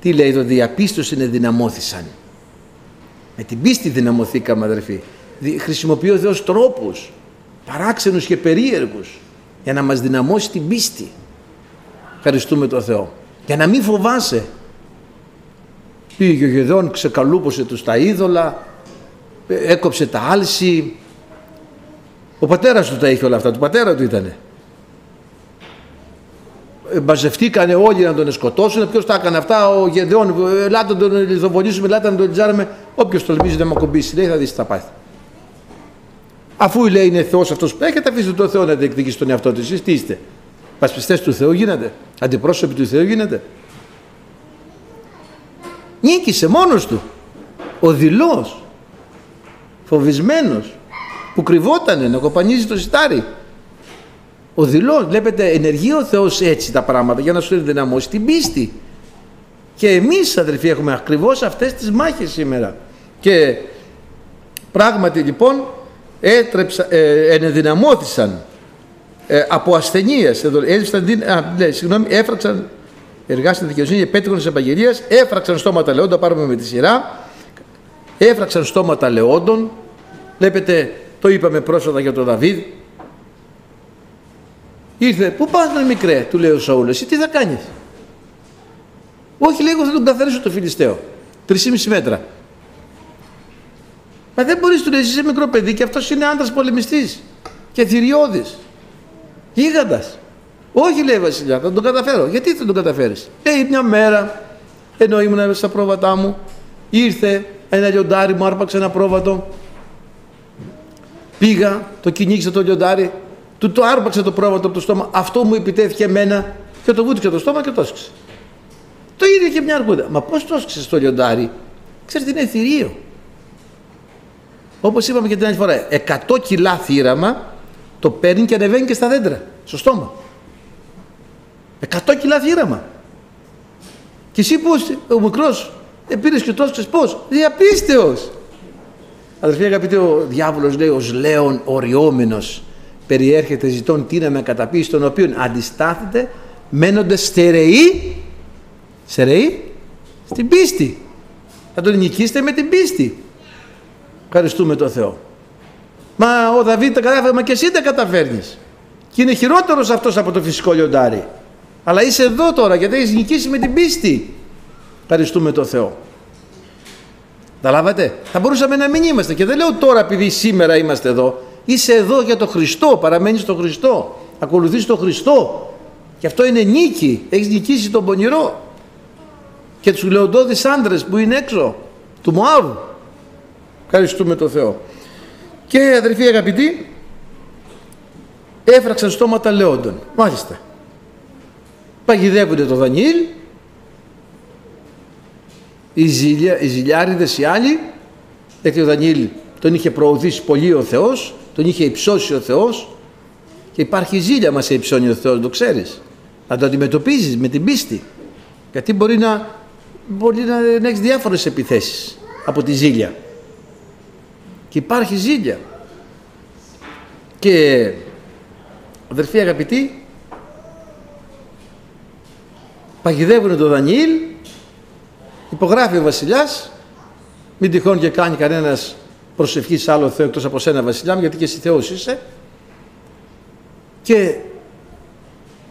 Speaker 1: Τι λέει εδώ, διαπίστωση είναι δυναμώθησαν. Με την πίστη δυναμωθήκαμε αδερφοί. Χρησιμοποιεί ο Θεός τρόπους παράξενους και περίεργους για να μας δυναμώσει την πίστη. Ευχαριστούμε τον Θεό. Για να μην φοβάσαι. Πήγε ο Γεδεών, ξεκαλούπωσε τους τα είδωλα, έκοψε τα άλση. Ο πατέρας του τα είχε όλα αυτά, του πατέρα του ήτανε. Ε, μαζευτήκανε όλοι να τον σκοτώσουν. Ποιος τα έκανε αυτά, ο Γεδεών. Ελάτε να τον λιθοβολήσουμε, ελάτε να τον τζάρουμε. Όποιος τολμήσει να με ακουμπήσει, λέει θα δεις τι θα πάθει. Αφού λέει είναι Θεός αυτός που έχετε, αφήστε τον Θεό να διεκδικήσει τον εαυτό του. Εσείς τι είστε. Πασπιστές του Θεού γίνετε. Αντιπρόσωποι του Θεού γίνετε. Νίκησε μόνος του. Ο δηλός. Φοβισμένος. Που κρυβότανε να κοπανίζει το σιτάρι. Ο δηλός. Βλέπετε ενεργεί ο Θεός έτσι τα πράγματα για να σου ενδυναμώσει την πίστη. Και εμείς αδερφοί έχουμε ακριβώς αυτές τις μάχες σήμερα. Και πράγματι λοιπόν έτρεψα, ε, ενδυναμώθησαν ε, από ασθενείες, ναι, συγγνώμη, έφραξαν εργάστηκαν δικαιοσύνη και πέτυχαν τη επαγγελία, έφραξαν στόματα λεόντων, πάρουμε με τη σειρά, έφραξαν στόματα λεόντων. Βλέπετε, το είπαμε πρόσφατα για τον Δαβίδ. Ήρθε, πού πας με μικρέ, του λέει ο Σαούλ, εσύ τι θα κάνεις; Όχι, λέει, εγώ θα τον καθαρίσω το Φιλιστέο. Τρισήμιση μέτρα. Μα δεν μπορείς, του λέει, είσαι μικρό παιδί και αυτός είναι άντρας πολεμιστής και θηριώδης. Γίγαντας. Όχι λέει Βασιλιά, θα τον καταφέρω. Γιατί θα τον καταφέρεις; Λέει μια μέρα, ενώ ήμουν στα πρόβατά μου, ήρθε ένα λιοντάρι, μου άρπαξε ένα πρόβατο. Πήγα, το κυνήγησα το λιοντάρι, του το άρπαξε το πρόβατο από το στόμα. Αυτό μου επιτέθηκε εμένα και το βούτυξε το στόμα και το έσκησε. Το ίδιο και μια αρκούδα. Μα πώς το έσκησε το λιοντάρι, ξέρετε είναι θηρίο. Όπως είπαμε και την άλλη φορά, 100 κιλά θύραμα το παίρνει και ανεβαίνει και στα δέντρα, στο στόμα. Εκατό κιλά θύραμα. Και εσύ πώς, ο μικρός, ε, πήρες και τόσο ξέρεις πώς; Διαπίστεως. Αδερφοί αγαπητοί, ο διάβολος λέει ως λέον οριόμενος περιέρχεται ζητών τίνα με καταπίεση των οποίων αντιστάθεται μένονται στερεοί, στερεοί, στην πίστη. Θα τον νικήσετε με την πίστη. Ευχαριστούμε τον Θεό. Μα ο Δαβίδ τα κατάφερε, μα και εσύ τα καταφέρνεις. Και είναι χειρότερος αυτός από το φυσικό λιοντάρι. Αλλά είσαι εδώ τώρα γιατί έχεις νικήσει με την πίστη. Ευχαριστούμε τον Θεό. Τα λάβατε. Θα μπορούσαμε να μην είμαστε και δεν λέω τώρα επειδή σήμερα είμαστε εδώ. Είσαι εδώ για τον Χριστό, παραμένεις στον Χριστό. Ακολουθείς τον Χριστό. Και αυτό είναι νίκη. Έχεις νικήσει τον πονηρό. Και τους λεοντώδεις άντρες που είναι έξω. Του Μωάβου. Ευχαριστούμε τον Θεό. Και αδερφοί αγαπητοί, έφραξαν στόματα λεόντων. Μάλιστα παγιδεύονται το Δανιήλ οι, ζηλιά, οι ζηλιάριδες οι άλλοι γιατί ο Δανιήλ τον είχε προωθήσει πολύ ο Θεός τον είχε υψώσει ο Θεός και υπάρχει ζήλια μας σε υψώνει ο Θεός το ξέρεις. Να το αντιμετωπίζεις με την πίστη. Γιατί μπορεί να, μπορεί να, να έχεις διάφορες επιθέσεις από τη ζήλια. Και υπάρχει ζήλια. Και αδερφοί αγαπητοί παγιδεύουν τον Δανιήλ, υπογράφει ο βασιλιάς, μην τυχόν και κάνει κανένας προσευχής σε άλλο Θεό εκτός από σένα βασιλιά μου, γιατί και εσύ Θεός είσαι. Και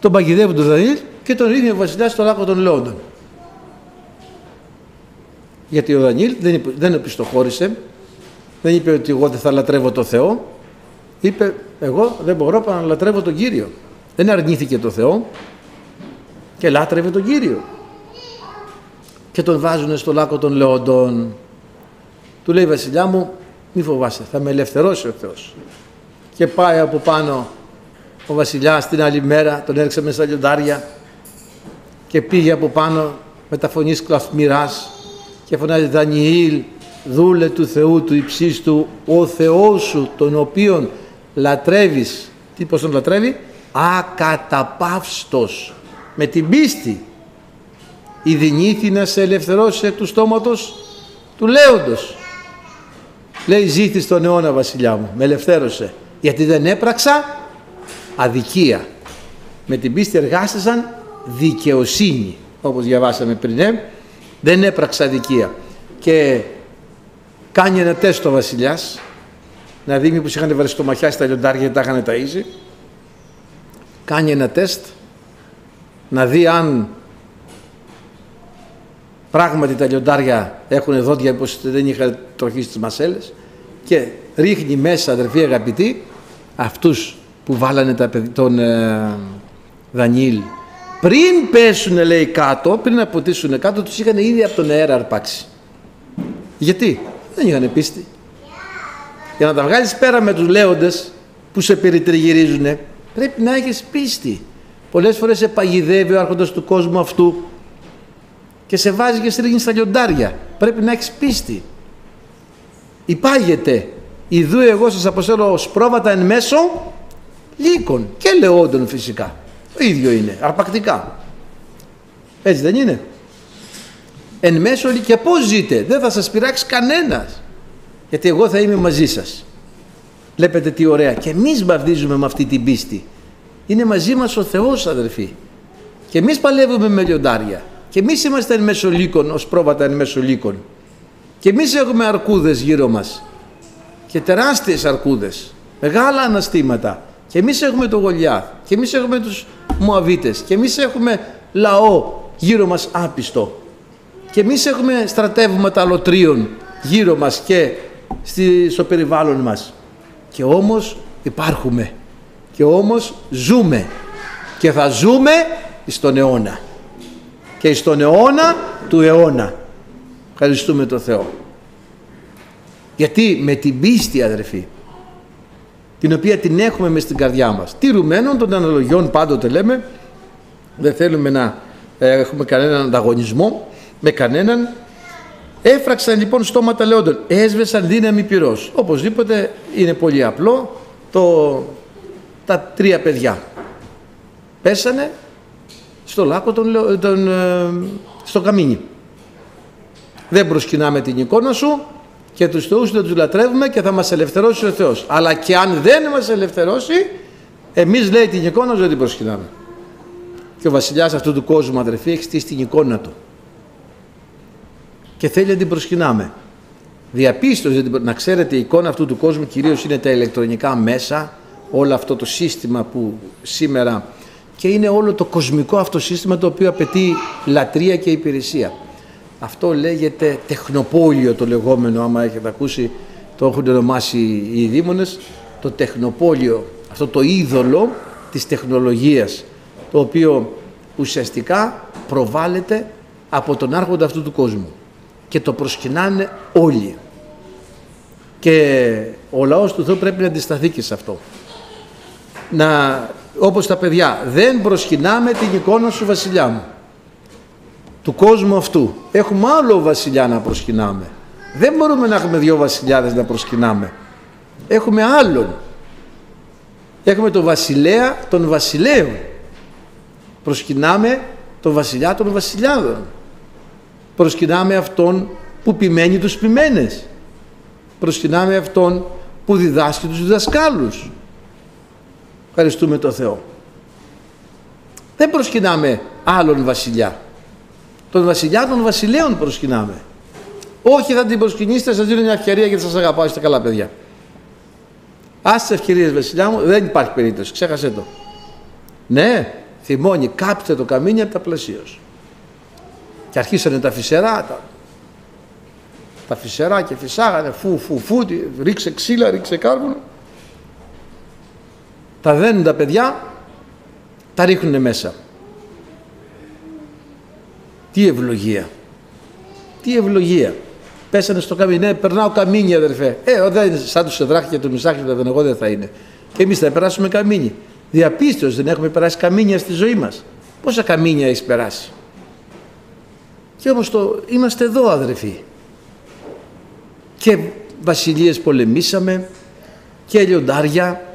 Speaker 1: τον παγιδεύουν τον Δανιήλ και τον ρίχνει ο βασιλιάς στο λάκκο των Λεόντων. Γιατί ο Δανιήλ δεν, δεν επιστοχώρησε, δεν είπε ότι εγώ δεν θα λατρεύω το Θεό, είπε εγώ δεν μπορώ να λατρεύω τον Κύριο. Δεν αρνήθηκε το Θεό, και λάτρευε τον Κύριο. Και τον βάζουν στο λάκκο των λεοντών. Του λέει βασιλιά μου μη φοβάσαι θα με ελευθερώσει ο Θεός. Και πάει από πάνω ο βασιλιάς την άλλη μέρα τον έριξε μέσα στα λιοντάρια και πήγε από πάνω με τα φωνής κλαφμυράς και φωνάζει Δανιήλ δούλε του Θεού του υψίστου ο Θεός σου τον οποίον λατρεύεις τι πως τον λατρεύει; Ακαταπαύστος με την πίστη η δυνήθη να σε ελευθερώσει εκ του στόματος του λέοντος. Λέει ζήθη στον αιώνα βασιλιά μου, με ελευθέρωσε. Γιατί δεν έπραξα αδικία. Με την πίστη εργάστησαν δικαιοσύνη, όπως διαβάσαμε πριν. Ε; Δεν έπραξα αδικία. Και κάνει ένα τεστ ο βασιλιάς, να δει μήπως είχαν βάλει στο μαχιά στα λιοντάρια και τα είχαν ταΐζει. Κάνει ένα τεστ, να δει αν πράγματι τα λιοντάρια έχουν δόντια πως δεν είχαν τροχή στις μασέλες και ρίχνει μέσα αδερφοί αγαπητοί αυτούς που βάλανε τα, τον ε, Δανιήλ πριν πέσουν λέει κάτω, πριν αποτύσουν κάτω τους είχαν ήδη από τον αέρα αρπάξει. Γιατί; Δεν είχαν πίστη. Για να τα βγάλεις πέρα με τους λέοντες που σε περιτριγυρίζουν πρέπει να έχεις πίστη. Πολλές φορές σε παγιδεύει ο άρχοντας του κόσμου αυτού και σε βάζει και στρίγγει στα λιοντάρια. Πρέπει να έχεις πίστη. Υπάγεται. Ιδού εγώ σας αποστέλω ως πρόβατα εν μέσω λύκων και λεόντων φυσικά. Το ίδιο είναι, αρπακτικά. Έτσι δεν είναι; Εν μέσω και πώς ζείτε, δεν θα σας πειράξει κανένας. Γιατί εγώ θα είμαι μαζί σας. Βλέπετε τι ωραία. Και εμείς βαφτίζουμε με αυτή την πίστη. Είναι μαζί μας ο Θεός αδερφοί. Και εμείς παλεύουμε με λιοντάρια. Και εμείς είμαστε εν μέσω λύκων, ως πρόβατα εν μέσω λύκων. Και εμείς έχουμε αρκούδες γύρω μας. Και τεράστιες αρκούδες. Μεγάλα αναστήματα. Και εμείς έχουμε το Γολιά. Και εμείς έχουμε τους Μωαβίτες. Και εμείς έχουμε λαό γύρω μας άπιστο. Και εμείς έχουμε στρατεύματα λοτρίων γύρω μας και στο περιβάλλον μας. Και όμως υπάρχουμε. Και όμως ζούμε. Και θα ζούμε στον αιώνα. Και στον αιώνα του αιώνα. Ευχαριστούμε το Θεό. Γιατί με την πίστη αδερφοί την οποία την έχουμε μες στην καρδιά μας. Τηρουμένων των αναλογιών πάντοτε λέμε, δεν θέλουμε να ε, έχουμε κανέναν ανταγωνισμό με κανέναν. Έφραξαν λοιπόν στόματα λεόντων, έσβεσαν δύναμη πυρός. Οπωσδήποτε είναι πολύ απλό, το, τα τρία παιδιά πέσανε στο λάκκο τον, τον, ε, στο καμίνι. Δεν προσκυνάμε την εικόνα σου, και τους θεούς δεν τους λατρεύουμε και θα μας ελευθερώσει ο Θεός. Αλλά και αν δεν μας ελευθερώσει, εμείς λέει την εικόνα δεν την προσκυνάμε. Και ο βασιλιάς αυτού του κόσμου αδερφοί έχει στήσει την εικόνα του. Και θέλει να την προσκυνάμε. Διαπίστωσε, να ξέρετε η εικόνα αυτού του κόσμου κυρίως είναι τα ηλεκτρονικά μέσα, όλο αυτό το σύστημα που σήμερα και είναι όλο το κοσμικό αυτό σύστημα το οποίο απαιτεί λατρεία και υπηρεσία. Αυτό λέγεται τεχνοπόλιο το λεγόμενο, άμα έχετε ακούσει, το έχουν ονομάσει οι δήμονες, το τεχνοπόλιο, αυτό το είδωλο της τεχνολογίας, το οποίο ουσιαστικά προβάλλεται από τον άρχοντα αυτού του κόσμου και το προσκυνάνε όλοι. Και ο λαός του Θεού πρέπει να αντισταθεί και σε αυτό. Να, όπως τα παιδιά, δεν προσκυνάμε την εικόνα σου βασιλιά μου του κόσμου αυτού. Έχουμε άλλο βασιλιά να προσκυνάμε. Δεν μπορούμε να έχουμε δύο βασιλιάδες να προσκυνάμε. Έχουμε άλλον. Έχουμε τον βασιλέα των βασιλέων. Προσκυνάμε τον βασιλιά των βασιλιάδων. Προσκυνάμε αυτόν που ποιμένει τους ποιμένες. Προσκυνάμε αυτόν που διδάσκει τους διδασκάλους. Ευχαριστούμε τον Θεό. Δεν προσκυνάμε άλλον βασιλιά τον βασιλιά των βασιλέων προσκυνάμε. Όχι θα την προσκυνήσετε, σας δίνω μια ευκαιρία γιατί σας αγαπάω, είστε καλά παιδιά. Άσε τις ευκαιρίες βασιλιά μου, δεν υπάρχει περίπτωση, ξέχασε το. Ναι, θυμώνει, κάψτε το καμίνι από τα πλαισίως. Και αρχίσανε τα φυσερά, τα, τα φυσερά και φυσάγανε, φου, φου, φου, ρίξε ξύλα, ρίξε κάρβουνο. Τα δένουν τα παιδιά, τα ρίχνουν μέσα. Τι ευλογία. Τι ευλογία. Πέσανε στο καμίνι. Ναι, περνάω καμίνι, αδερφέ. Ε, δεν σαν τους Σεδράχη και του Μισάχη, δεν εγώ δεν θα είναι. Και εμείς θα περάσουμε καμίνι. Διαπίστωση δεν έχουμε περάσει καμίνια στη ζωή μας. Πόσα καμίνια έχεις περάσει; Και όμως το είμαστε εδώ, αδερφοί. Και βασιλείες πολεμήσαμε και λιοντάρια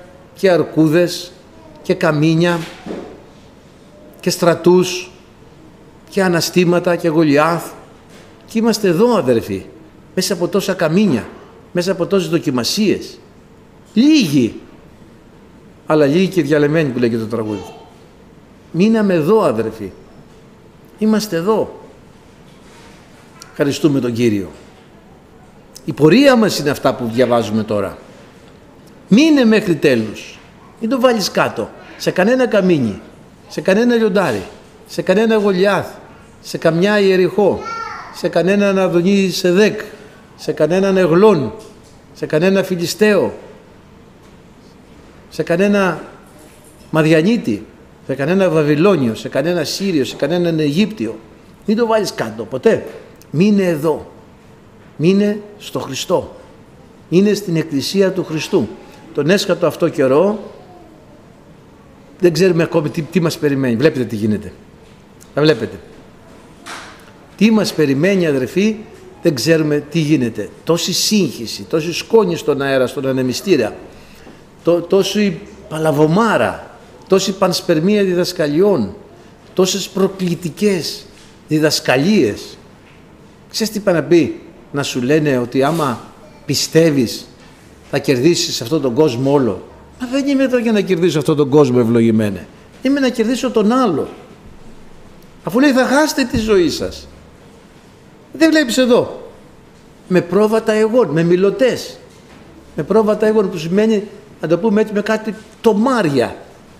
Speaker 1: και αρκούδες και καμίνια και στρατούς και αναστήματα και γολιάθ και είμαστε εδώ αδερφοί μέσα από τόσα καμίνια, μέσα από τόσες δοκιμασίες. Λίγοι, αλλά λίγοι και διαλεμένοι που λέγεται το τραγούδι. Μείναμε εδώ αδερφοί. Είμαστε εδώ. Ευχαριστούμε τον Κύριο. Η πορεία μας είναι αυτά που διαβάζουμε τώρα. Μείνε μέχρι τέλους. Μην το βάλεις κάτω. Σε κανένα καμίνι. Σε κανένα λιοντάρι. Σε κανένα γολιάθ. Σε καμιά ιεριχώ. Σε κανέναν Αδονή Σεδέκ. Σε κανέναν Εγλόν. Σε κανένα Φιλιστέο. Σε κανένα Μαδιανίτη. Σε κανένα Βαβυλώνιο. Σε κανένα Σύριο. Σε κανέναν Αιγύπτιο. Μην το βάλεις κάτω ποτέ. Μείνε εδώ. Μείνε στο Χριστό. Είναι στην Εκκλησία του Χριστού. Τον έσχατο αυτό καιρό δεν ξέρουμε ακόμη τι, τι μας περιμένει. Βλέπετε τι γίνεται. Τα βλέπετε. Τι μας περιμένει αδερφοί δεν ξέρουμε τι γίνεται. Τόση σύγχυση, τόση σκόνη στον αέρα, στον ανεμιστήρα, τό, τόση παλαβομάρα, τόση πανσπερμία διδασκαλιών, τόσες προκλητικές διδασκαλίες. Ξέρεις τι είπα να πει, να σου λένε ότι άμα πιστεύεις θα κερδίσεις αυτόν τον κόσμο όλο. Μα δεν είμαι εδώ για να κερδίσω αυτόν τον κόσμο ευλογημένε. Είμαι να κερδίσω τον άλλο. Αφού λέει θα χάσετε τη ζωή σας. Δεν βλέπεις εδώ. Με πρόβατα εγώ, με μιλωτές. Με πρόβατα εγώ που σημαίνει, να το πούμε έτσι, με κάτι τομάρια.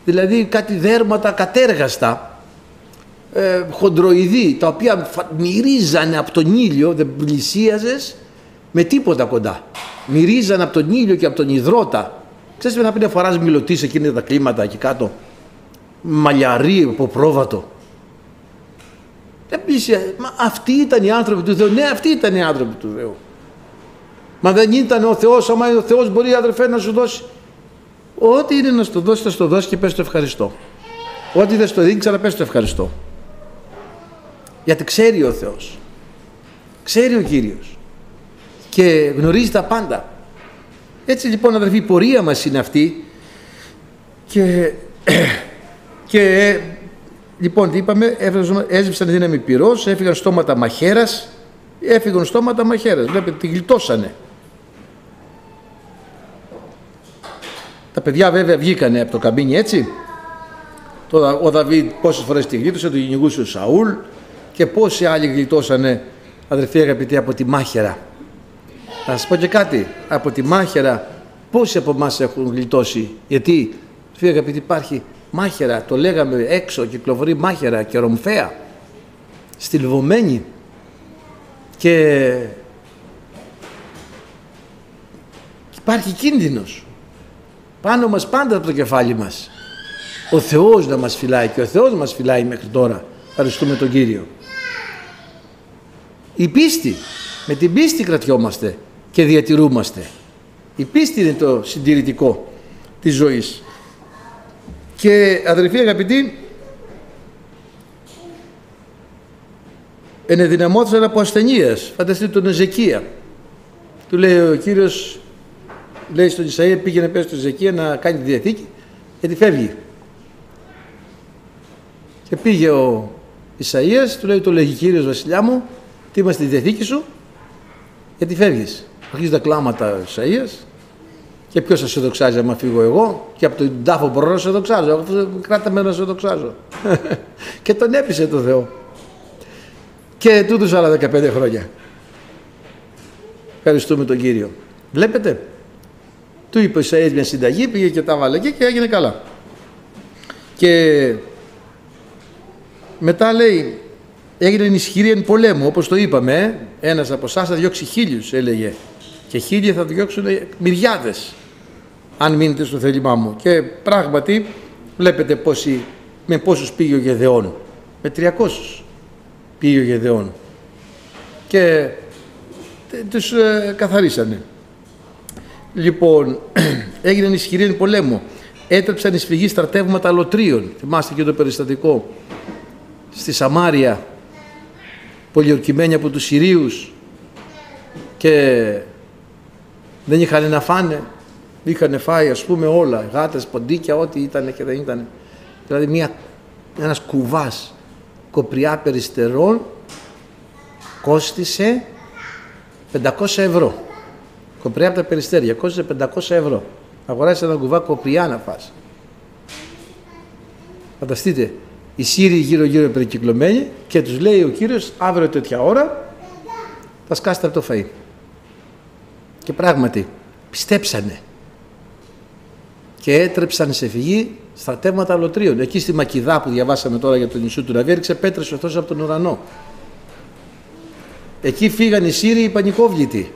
Speaker 1: Δηλαδή κάτι δέρματα κατέργαστα, ε, χοντροειδή, τα οποία μυρίζανε από τον ήλιο, δεν πλησίαζες με τίποτα κοντά. Μυρίζανε από τον ήλιο και από τον υδρότα. Ξέρεις να πει να φοράς μιλωτής σε εκείνα τα κλίματα εκεί κάτω. Μαλλιαρί από πρόβατο. Δεν μα αυτοί ήταν οι άνθρωποι του Θεού. Ναι, αυτοί ήταν οι άνθρωποι του Θεού. Μα δεν ήταν ο Θεός, άμα ο Θεός μπορεί αδερφέ να σου δώσει. Ό,τι είναι να σου δώσει, θα σου δώσει και πες το ευχαριστώ. Ό,τι δεν στο δίνει, ξαναπες το ευχαριστώ. Γιατί ξέρει ο Θεός. Ξέρει ο Κύριος. Και γνωρίζει τα πάντα. Έτσι λοιπόν αδερφοί η πορεία μας είναι αυτή και, και Λοιπόν, τι είπαμε, έζεψαν δύναμη πυρός, έφυγαν στόματα μαχαίρας, έφυγαν στόματα μαχαίρας. Βλέπετε, τη γλιτώσανε. Τα παιδιά βέβαια βγήκανε από το καμπίνι έτσι. Ο Δαβίδ πόσες φορές τη γλίτωσε, το κυνηγούσε ο Σαούλ και πόσοι άλλοι γλιτώσανε, αδερφοί αγαπητοί, από τη μάχαιρα. Θα σας πω και κάτι, από τη μάχαιρα πόσοι από εμάς έχουν γλιτώσει, γιατί, αδερφοί αγαπητοί, υπάρχει μάχαιρα, το λέγαμε έξω, κυκλοφορεί μάχαιρα και ρομφαία. Στη Λιβωμένη και υπάρχει κίνδυνος. Πάνω μας πάντα από το κεφάλι μας. Ο Θεός να μας φυλάει και ο Θεός μας φυλάει μέχρι τώρα. Ευχαριστούμε τον Κύριο. Η πίστη. Με την πίστη κρατιόμαστε και διατηρούμαστε η πίστη είναι το συντηρητικό της ζωής και αδερφοί αγαπητοί, ενεδυναμώθησαν από ασθενείε. Φανταστείτε τον Εζεκία. Του λέει ο κύριος, λέει στον Ισαΐα, πήγαινε πέσει στον Εζεκία να κάνει τη διαθήκη, γιατί φεύγει. Και πήγε ο Ισαΐας, του λέει, το λέγει κύριος βασιλιά μου, τι είμαστε στη διαθήκη σου, γιατί φεύγεις. Αρχίζει τα κλάματα ο Ισαΐας, και ποιος θα σε δοξάζει άμα φύγω εγώ, και από τον τάφο μπορώ να σε δοξάζω. Αφού κράτα με να σε δοξάζω. και τον έπεισε το Θεό. Και τούτους άλλα 15 χρόνια. Ευχαριστούμε τον Κύριο. Βλέπετε, του είπε ο Ισαΐας μια συνταγή, πήγε και τα βάλε και έγινε καλά. Και μετά λέει, έγινε ισχυρή εν πολέμου, όπως το είπαμε, ένας από εσάς θα διώξει χίλιους, έλεγε. Και χίλιοι θα διώξουν μυριάδες αν μείνετε στο θέλημά μου. Και πράγματι βλέπετε πόσοι, με πόσους πήγε ο Γεδεών. Με 300 πήγε ο Γεδεών. Και τους ε, καθαρίσανε. Λοιπόν, έγιναν ισχυροί πολέμου. Έτρεψαν εισφυγή στρατεύματα λοτρίων. Θυμάστε και το περιστατικό στη Σαμάρια, πολιορκημένοι από τους Συρίους και δεν είχαν να φάνε είχαν φάει ας πούμε όλα, γάτες, ποντίκια, ό,τι ήταν και δεν ήταν. Δηλαδή μια, ένας κουβάς κοπριά περιστερών κόστισε 500 ευρώ. Κοπριά από τα περιστέρια, κόστησε 500 ευρώ. Αγοράσεις ένα κουβά κοπριά να φας. Φανταστείτε, οι Σύριοι γύρω-γύρω περικυκλωμένοι και τους λέει ο Κύριος αύριο τέτοια ώρα θα σκάσετε από το φαΐ. Και πράγματι πιστέψανε και έτρεψαν σε φυγή στρατεύματα αλωτρίων. Εκεί στη Μακιδά που διαβάσαμε τώρα για τον νησού του Ναβί έριξε πέτρες ο Θεός από τον ουρανό. Εκεί φύγαν οι Σύριοι πανικόβλητοι.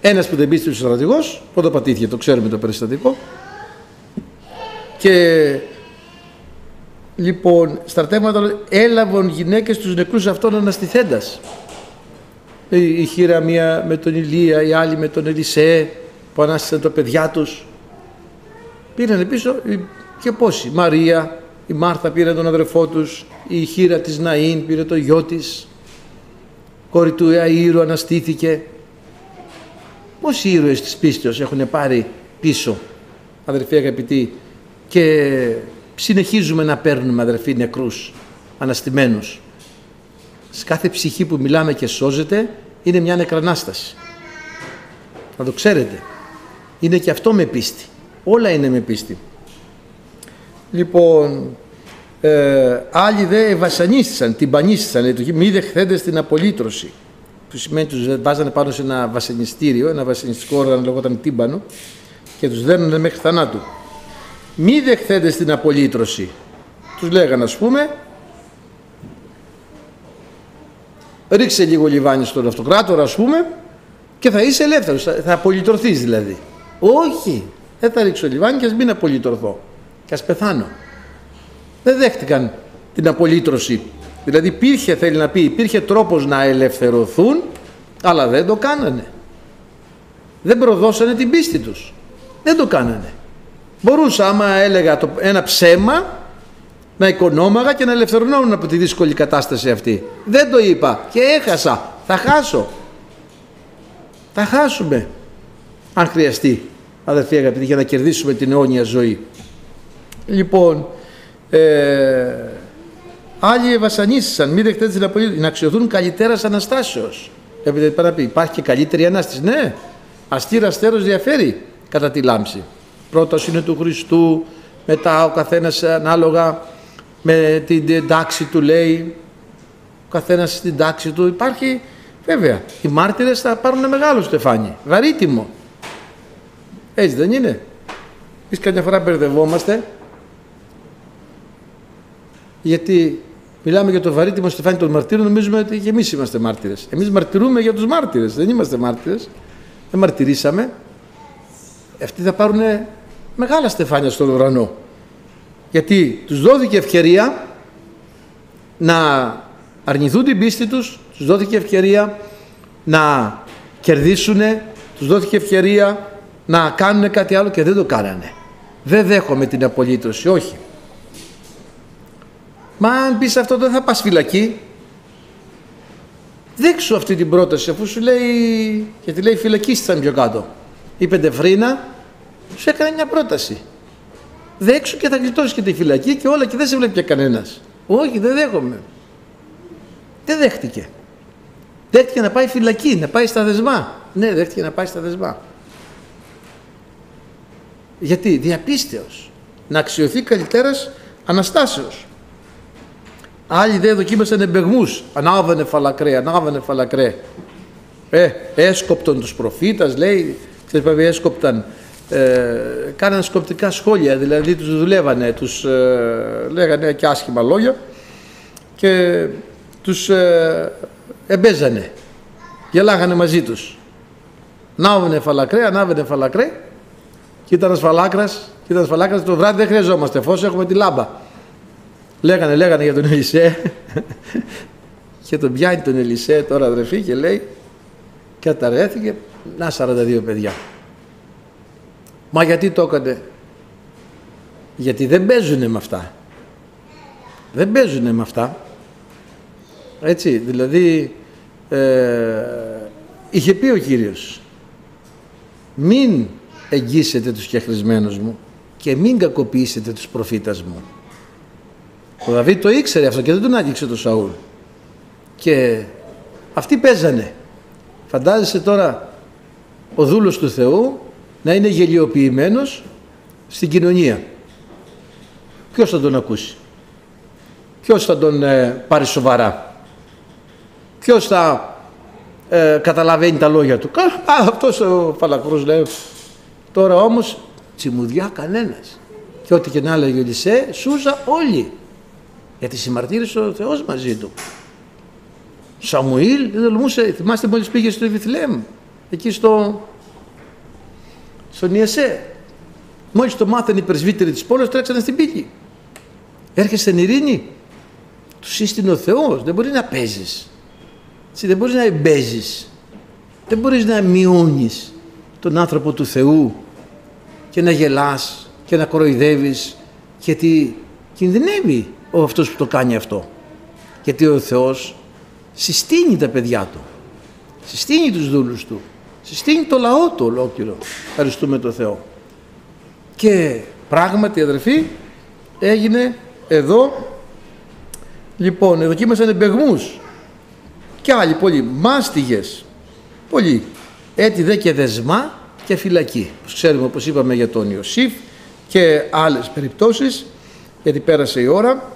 Speaker 1: Ένας που δεν πίστευε ο στρατηγός, πότε πατήθηκε, το ξέρουμε το περιστατικό. Και λοιπόν στρατεύματα έλαβαν γυναίκες τους νεκρούς αυτών αναστηθέντας. Η χείρα μία με τον Ηλία, η άλλη με τον Ελισέ που ανάστησαν τα παιδιά τους. Πήραν πίσω και πόσοι. Η Μαρία, η Μάρθα πήρε τον αδερφό τους, η χείρα της Ναΐν πήρε το γιο της, κόρη του Αΐρου αναστήθηκε. Πόσοι ήρωες της πίστεως έχουν πάρει πίσω, αδερφοί αγαπητοί, και συνεχίζουμε να παίρνουμε αδερφοί νεκρούς, αναστημένους. Σε κάθε ψυχή που μιλάμε και σώζεται είναι μια νεκρανάσταση. Να το ξέρετε. Είναι και αυτό με πίστη. Όλα είναι με πίστη. Λοιπόν, ε, άλλοι δε βασανίστησαν, την πανίστησαν, μη δεχθέντες στην απολύτρωση. Που σημαίνει τους βάζανε πάνω σε ένα βασανιστήριο, ένα βασανιστικό όργανο λεγόταν τύμπανο και τους δένουν μέχρι θανάτου. Μη δεχθέντες στην απολύτρωση. Τους λέγανε ας πούμε, ρίξε λίγο λιβάνι στον αυτοκράτορα ας πούμε και θα είσαι ελεύθερος, θα απολυτρωθείς δηλαδή. Όχι, δεν θα ρίξω λιβάνι και ας μην απολυτρωθώ και ας πεθάνω. Δεν δέχτηκαν την απολύτρωση. Δηλαδή υπήρχε, θέλει να πει, υπήρχε τρόπος να ελευθερωθούν, αλλά δεν το κάνανε. Δεν προδώσανε την πίστη τους. Δεν το κάνανε. Μπορούσα άμα έλεγα το, ένα ψέμα να οικονόμαγα και να ελευθερωνόμουν από τη δύσκολη κατάσταση αυτή. Δεν το είπα και έχασα. Θα χάσω. Θα χάσουμε αν χρειαστεί αδερφοί αγαπητοί για να κερδίσουμε την αιώνια ζωή. Λοιπόν, ε, άλλοι βασανίστησαν, μη δεχτείτε την απολύτω, να αξιοθούν καλύτερα αναστάσεως. Επειδή να πει, υπάρχει και καλύτερη ανάσταση. Ναι, αστήρας αστέρος διαφέρει κατά τη λάμψη. Πρώτος είναι του Χριστού, μετά ο καθένας ανάλογα με την τάξη του λέει, ο καθένας στην τάξη του. Υπάρχει, βέβαια, οι μάρτυρες θα πάρουν μεγάλο στεφάνι, βαρύτιμο. Έτσι δεν είναι. Εμείς καμιά φορά μπερδευόμαστε γιατί μιλάμε για το βαρύτιμο στεφάνι των μαρτύρων, νομίζουμε ότι και εμείς είμαστε μάρτυρες. Εμείς μαρτυρούμε για τους μάρτυρες, δεν είμαστε μάρτυρες. Δεν μαρτυρήσαμε. Αυτοί θα πάρουν μεγάλα στεφάνια στον ουρανό. Γιατί τους δόθηκε ευκαιρία να αρνηθούν την πίστη τους, τους δόθηκε ευκαιρία να κερδίσουν, τους δόθηκε ευκαιρία να κάνουν κάτι άλλο και δεν το κάνανε. Δεν δέχομαι την απολύτωση, όχι. Μα αν πεις αυτό δεν θα πας φυλακή. Δείξου αυτή την πρόταση αφού σου λέει, γιατί λέει φυλακίστησαν πιο κάτω. Η Πεντεφρίνα σου έκανε μια πρόταση. Δέξου και θα γλιτώσεις και τη φυλακή και όλα και δεν σε βλέπει πια κανένας. Όχι, δεν δέχομαι. Δεν δέχτηκε. Δέχτηκε να πάει φυλακή, να πάει στα δεσμά. Ναι, δέχτηκε να πάει στα δεσμά. Γιατί, διαπίστεως. Να αξιωθεί καλυτέρας Αναστάσεως. Άλλοι δεν δοκίμασαν εμπεγμούς. Ανάβανε φαλακρέ, ανάβανε φαλακρέ. Ε, έσκοπτον τους προφήτας, λέει, ξέρεις βέβαια έσκοπταν, ε, κάνανε σκοπτικά σχόλια, δηλαδή τους δουλεύανε, τους ε, λέγανε και άσχημα λόγια και τους ε, εμπέζανε, γελάγανε μαζί τους. Ανάβανε φαλακρέ, ανάβανε φαλακρέ και ήταν φαλάκρας, και ήταν φαλάκρας, το βράδυ δεν χρειαζόμαστε φως, έχουμε τη λάμπα. Λέγανε, λέγανε για τον Ελισέ και τον πιάνει τον Ελισέ τώρα αδερφή και λέει καταρρέθηκε να 42 παιδιά. Μα γιατί το έκανε; Γιατί δεν παίζουνε με αυτά. Δεν παίζουνε με αυτά. Έτσι, δηλαδή ε, είχε πει ο Κύριος μην εγγύσετε τους κεχρισμένους μου και μην κακοποιήσετε τους προφήτας μου. Ο Δαβίδ το ήξερε αυτό και δεν τον άγγιξε το Σαούλ. Και αυτοί παίζανε. Φαντάζεσαι τώρα ο δούλος του Θεού να είναι γελιοποιημένος στην κοινωνία. Ποιος θα τον ακούσει; Ποιος θα τον ε, πάρει σοβαρά; Ποιος θα ε, καταλαβαίνει τα λόγια του; Α, αυτός ο φαλακρός λέει. Τώρα όμως τσιμουδιά κανένας. Και ό,τι και να έλεγε ο Λισέ, σούζα όλοι. Γιατί συμμαρτύρησε ο Θεός μαζί του. Σαμουήλ δεν τολμούσε, θυμάστε μόλις πήγε στο Ιβιθλέμ, εκεί στο, στον Ιεσέ. Μόλις το μάθανε οι πρεσβύτεροι της πόλης τρέξανε στην πύλη. Έρχεσαι στην ειρήνη, τους σύστηνε ο Θεός, δεν μπορείς να παίζεις. Έτσι, δεν μπορείς να εμπέζεις. Δεν μπορείς να μειώνεις τον άνθρωπο του Θεού και να γελάς και να κοροϊδεύεις γιατί κινδυνεύει ο αυτός που το κάνει αυτό. Γιατί ο Θεός συστήνει τα παιδιά του, συστήνει τους δούλους του, συστήνει το λαό του ολόκληρο. Ευχαριστούμε τον Θεό. Και πράγματι αδερφοί έγινε εδώ. Λοιπόν εδοκίμασαν εμπεγμούς και άλλοι πολλοί μάστιγες. Πολλοί έτη δε και δεσμά και φυλακή. Όπως ξέρουμε όπως είπαμε για τον Ιωσήφ και άλλες περιπτώσεις γιατί πέρασε η ώρα.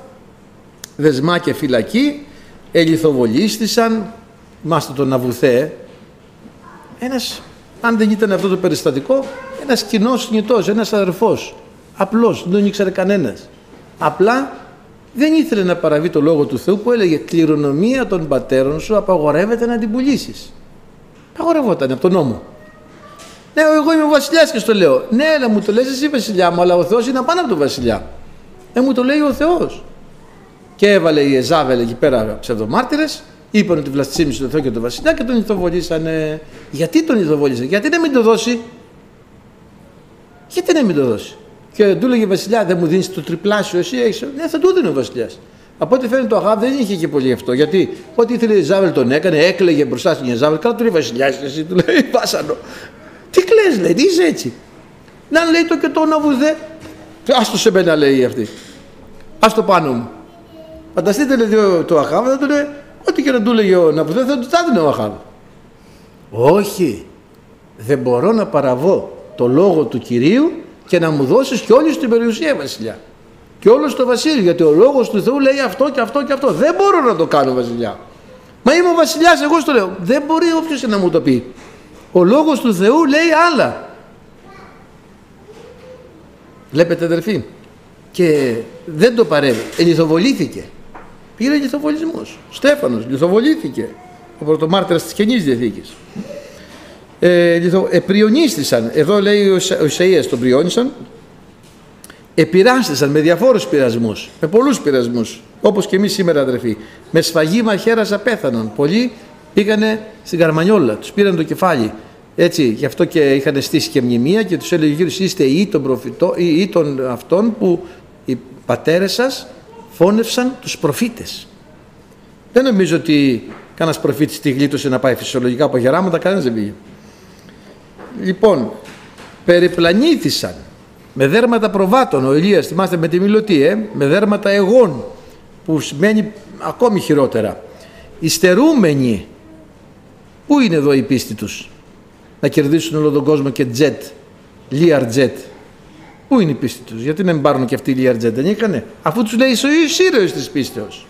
Speaker 1: Δεσμά και φυλακή. Ελιθοβολίστησαν μάστε τον Αβουθέ ένας αν δεν ήταν αυτό το περιστατικό ένας κοινός νητός, ένας αδερφός απλός, δεν τον ήξερε κανένας απλά δεν ήθελε να παραβεί το λόγο του Θεού που έλεγε κληρονομία των πατέρων σου απαγορεύεται να την πουλήσεις. Απαγορευόταν από τον νόμο. Ναι, εγώ είμαι ο βασιλιάς και στο λέω. Ναι, αλλά μου το λες εσύ βασιλιά μου, αλλά ο Θεός είναι πάνω από τον βασιλιά. Ε, μου το λέει ο Θεός. Και έβαλε η Εζάβελ εκεί πέρα ψευδομάρτυρες, είπαν ότι βλαστήμισε τον Θεό και τον βασιλιά και τον ηθοβολήσανε. Γιατί τον ηθοβολήσανε, γιατί να μην το δώσει; Γιατί να μην το δώσει; Και του έλεγε Βασιλιά, δεν μου δίνεις το τριπλάσιο, εσύ έχει. Ναι, θα του δίνει ο Βασιλιάς. Από ό,τι φαίνεται το Αχάβ δεν είχε και πολύ αυτό. Γιατί ό,τι ήθελε η Ζάβελ τον έκανε, έκλαιγε μπροστά στην Ζάβελ. Κάτω του λέει Βασιλιά, εσύ του λέει Βάσανο. Τι κλε, λέει, τι είσαι έτσι; Να λέει το και το Ναβουδέ. Α το σε μένα λέει αυτή. Α το πάνω μου. Φανταστείτε λέει το Αχάβ, θα του λέει, ό,τι και να του λέγει ο Ναβουδέ, θα του τα ο Αχάβ. Όχι. Δεν μπορώ να παραβώ το λόγο του Κυρίου και να μου δώσεις και όλη την περιουσία βασιλιά. Και όλος το βασίλειο γιατί ο λόγος του Θεού λέει αυτό και αυτό και αυτό. Δεν μπορώ να το κάνω βασιλιά. Μα είμαι ο βασιλιάς εγώ στο λέω. Δεν μπορεί όποιος να μου το πει. Ο λόγος του Θεού λέει άλλα. Βλέπετε αδερφοί και δεν το παρέμει. Ελιθοβολήθηκε πήρε λιθοβολισμός Στέφανος λιθοβολήθηκε ο πρωτομάρτυρας της Καινής Διαθήκης ε, επριονίστησαν, εδώ λέει ο Ισαΐας τον πριόνισαν, επειράστησαν με διαφόρους πειρασμούς, με πολλούς πειρασμούς, όπως και εμείς σήμερα αδερφοί. Με σφαγή μαχαίρας απέθανον. Πολλοί πήγανε στην Καρμανιόλα, τους πήραν το κεφάλι. Έτσι, γι' αυτό και είχαν στήσει και μνημεία και τους έλεγε γύρω είστε ή των, προφητό, ή, ή των αυτών που οι πατέρες σας φώνευσαν τους προφήτες. Δεν νομίζω ότι κανένας προφήτης τη γλίτωσε να πάει φυσιολογικά από γεράματα, κανένας δεν πήγε. Λοιπόν, περιπλανήθησαν με δέρματα προβάτων ο Ηλίας, θυμάστε με τη μιλωτή, ε, με δέρματα εγών, που σημαίνει ακόμη χειρότερα. Ιστερούμενοι, πού είναι εδώ η πίστη τους, να κερδίσουν όλο τον κόσμο και τζετ, λίαρ τζετ. Πού είναι η πίστη τους, γιατί να μην πάρουν και αυτοί οι λίαρ τζετ, δεν είχανε, αφού τους λέει ο ήρωες της πίστεως.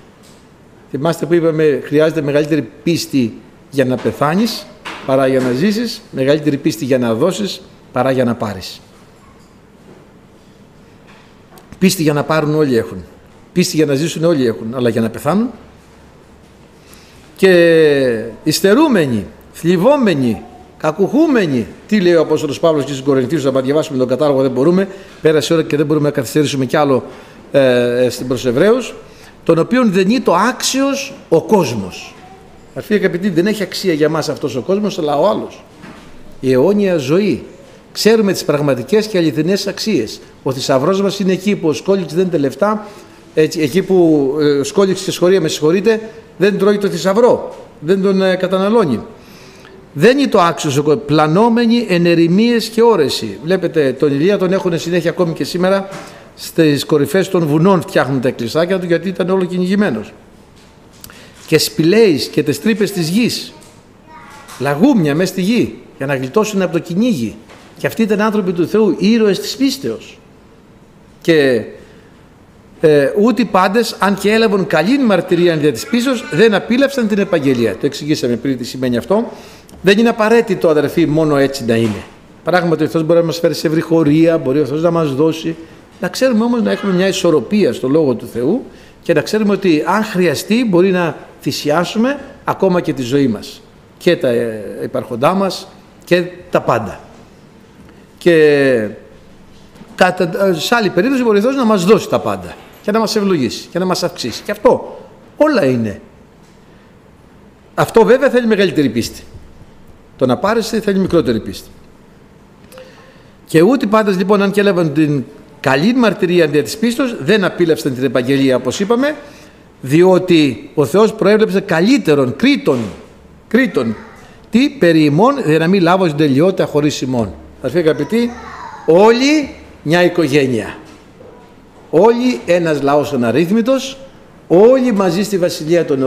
Speaker 1: Θυμάστε που είπαμε χρειάζεται μεγαλύτερη πίστη για να πεθάνεις παρά για να ζήσεις, μεγαλύτερη πίστη για να δώσεις παρά για να πάρεις. Πίστη για να πάρουν όλοι έχουν. Πίστη για να ζήσουν όλοι έχουν, αλλά για να πεθάνουν. Και υστερούμενοι, θλιβόμενοι, κακουχούμενοι. Τι λέει ο Απόστολος Παύλος και στους Κορινθίους, να διαβάσουμε τον κατάλογο, δεν μπορούμε. Πέρασε ώρα και δεν μπορούμε να καθυστερήσουμε κι άλλο ε, ε στην προς Εβραίους, τον οποίον δεν είναι το άξιος ο κόσμος. Αρφή αγαπητοί, δεν έχει αξία για μας αυτός ο κόσμος, αλλά ο άλλος. Η αιώνια ζωή. Ξέρουμε τις πραγματικές και αληθινές αξίες. Ο θησαυρός μας είναι εκεί που ο Σκόλιξ δεν είναι λεφτά, έτσι, εκεί που ε, ο Σκόλιξ και σχολεία με συγχωρείτε, δεν τρώει το θησαυρό, δεν τον ε, καταναλώνει. Δεν είναι το άξιος, πλανόμενοι ενερημίες και όρεση. Βλέπετε, τον Ηλία τον έχουν συνέχεια ακόμη και σήμερα στις κορυφές των βουνών φτιάχνουν τα εκκλησάκια του γιατί ήταν όλο κυνηγημένος και σπηλαίεις και τις τρύπες της γης. λαγούμια μέσα στη γη για να γλιτώσουν από το κυνήγι. Και αυτοί ήταν άνθρωποι του Θεού, ήρωες της πίστεως. Και ε, ούτε οι πάντες, αν και έλαβαν καλή μαρτυρία για της πίστεως, δεν απίλαυσαν την επαγγελία. Το εξηγήσαμε πριν τι σημαίνει αυτό. Δεν είναι απαραίτητο αδερφοί μόνο έτσι να είναι. Πράγματι ο Θεός μπορεί να μας φέρει σε ευρυχωρία, μπορεί ο Θεός να μας δώσει. Να ξέρουμε όμως να έχουμε μια ισορροπία στο Λόγο του Θεού και να ξέρουμε ότι αν χρειαστεί μπορεί να θυσιάσουμε ακόμα και τη ζωή μας και τα ε, υπαρχοντά μας και τα πάντα. Και κατά, σε άλλη περίπτωση μπορεί να μας δώσει τα πάντα και να μας ευλογήσει και να μας αυξήσει. Και αυτό όλα είναι. Αυτό βέβαια θέλει μεγαλύτερη πίστη. Το να πάρεσαι θέλει μικρότερη πίστη. Και ούτε πάντες λοιπόν αν και έλαβαν την καλή μαρτυρία αντί της πίστος δεν απίλευσαν την επαγγελία όπως είπαμε διότι ο Θεός προέβλεψε καλύτερον κρίτον, κρίτον τι περί ημών για να μην λάβω στην τελειότητα χωρίς ημών. Αδερφοί αγαπητοί, όλοι μια οικογένεια. Όλοι ένας λαός αναρρύθμιτος, όλοι μαζί στη Βασιλεία των Ουρανών.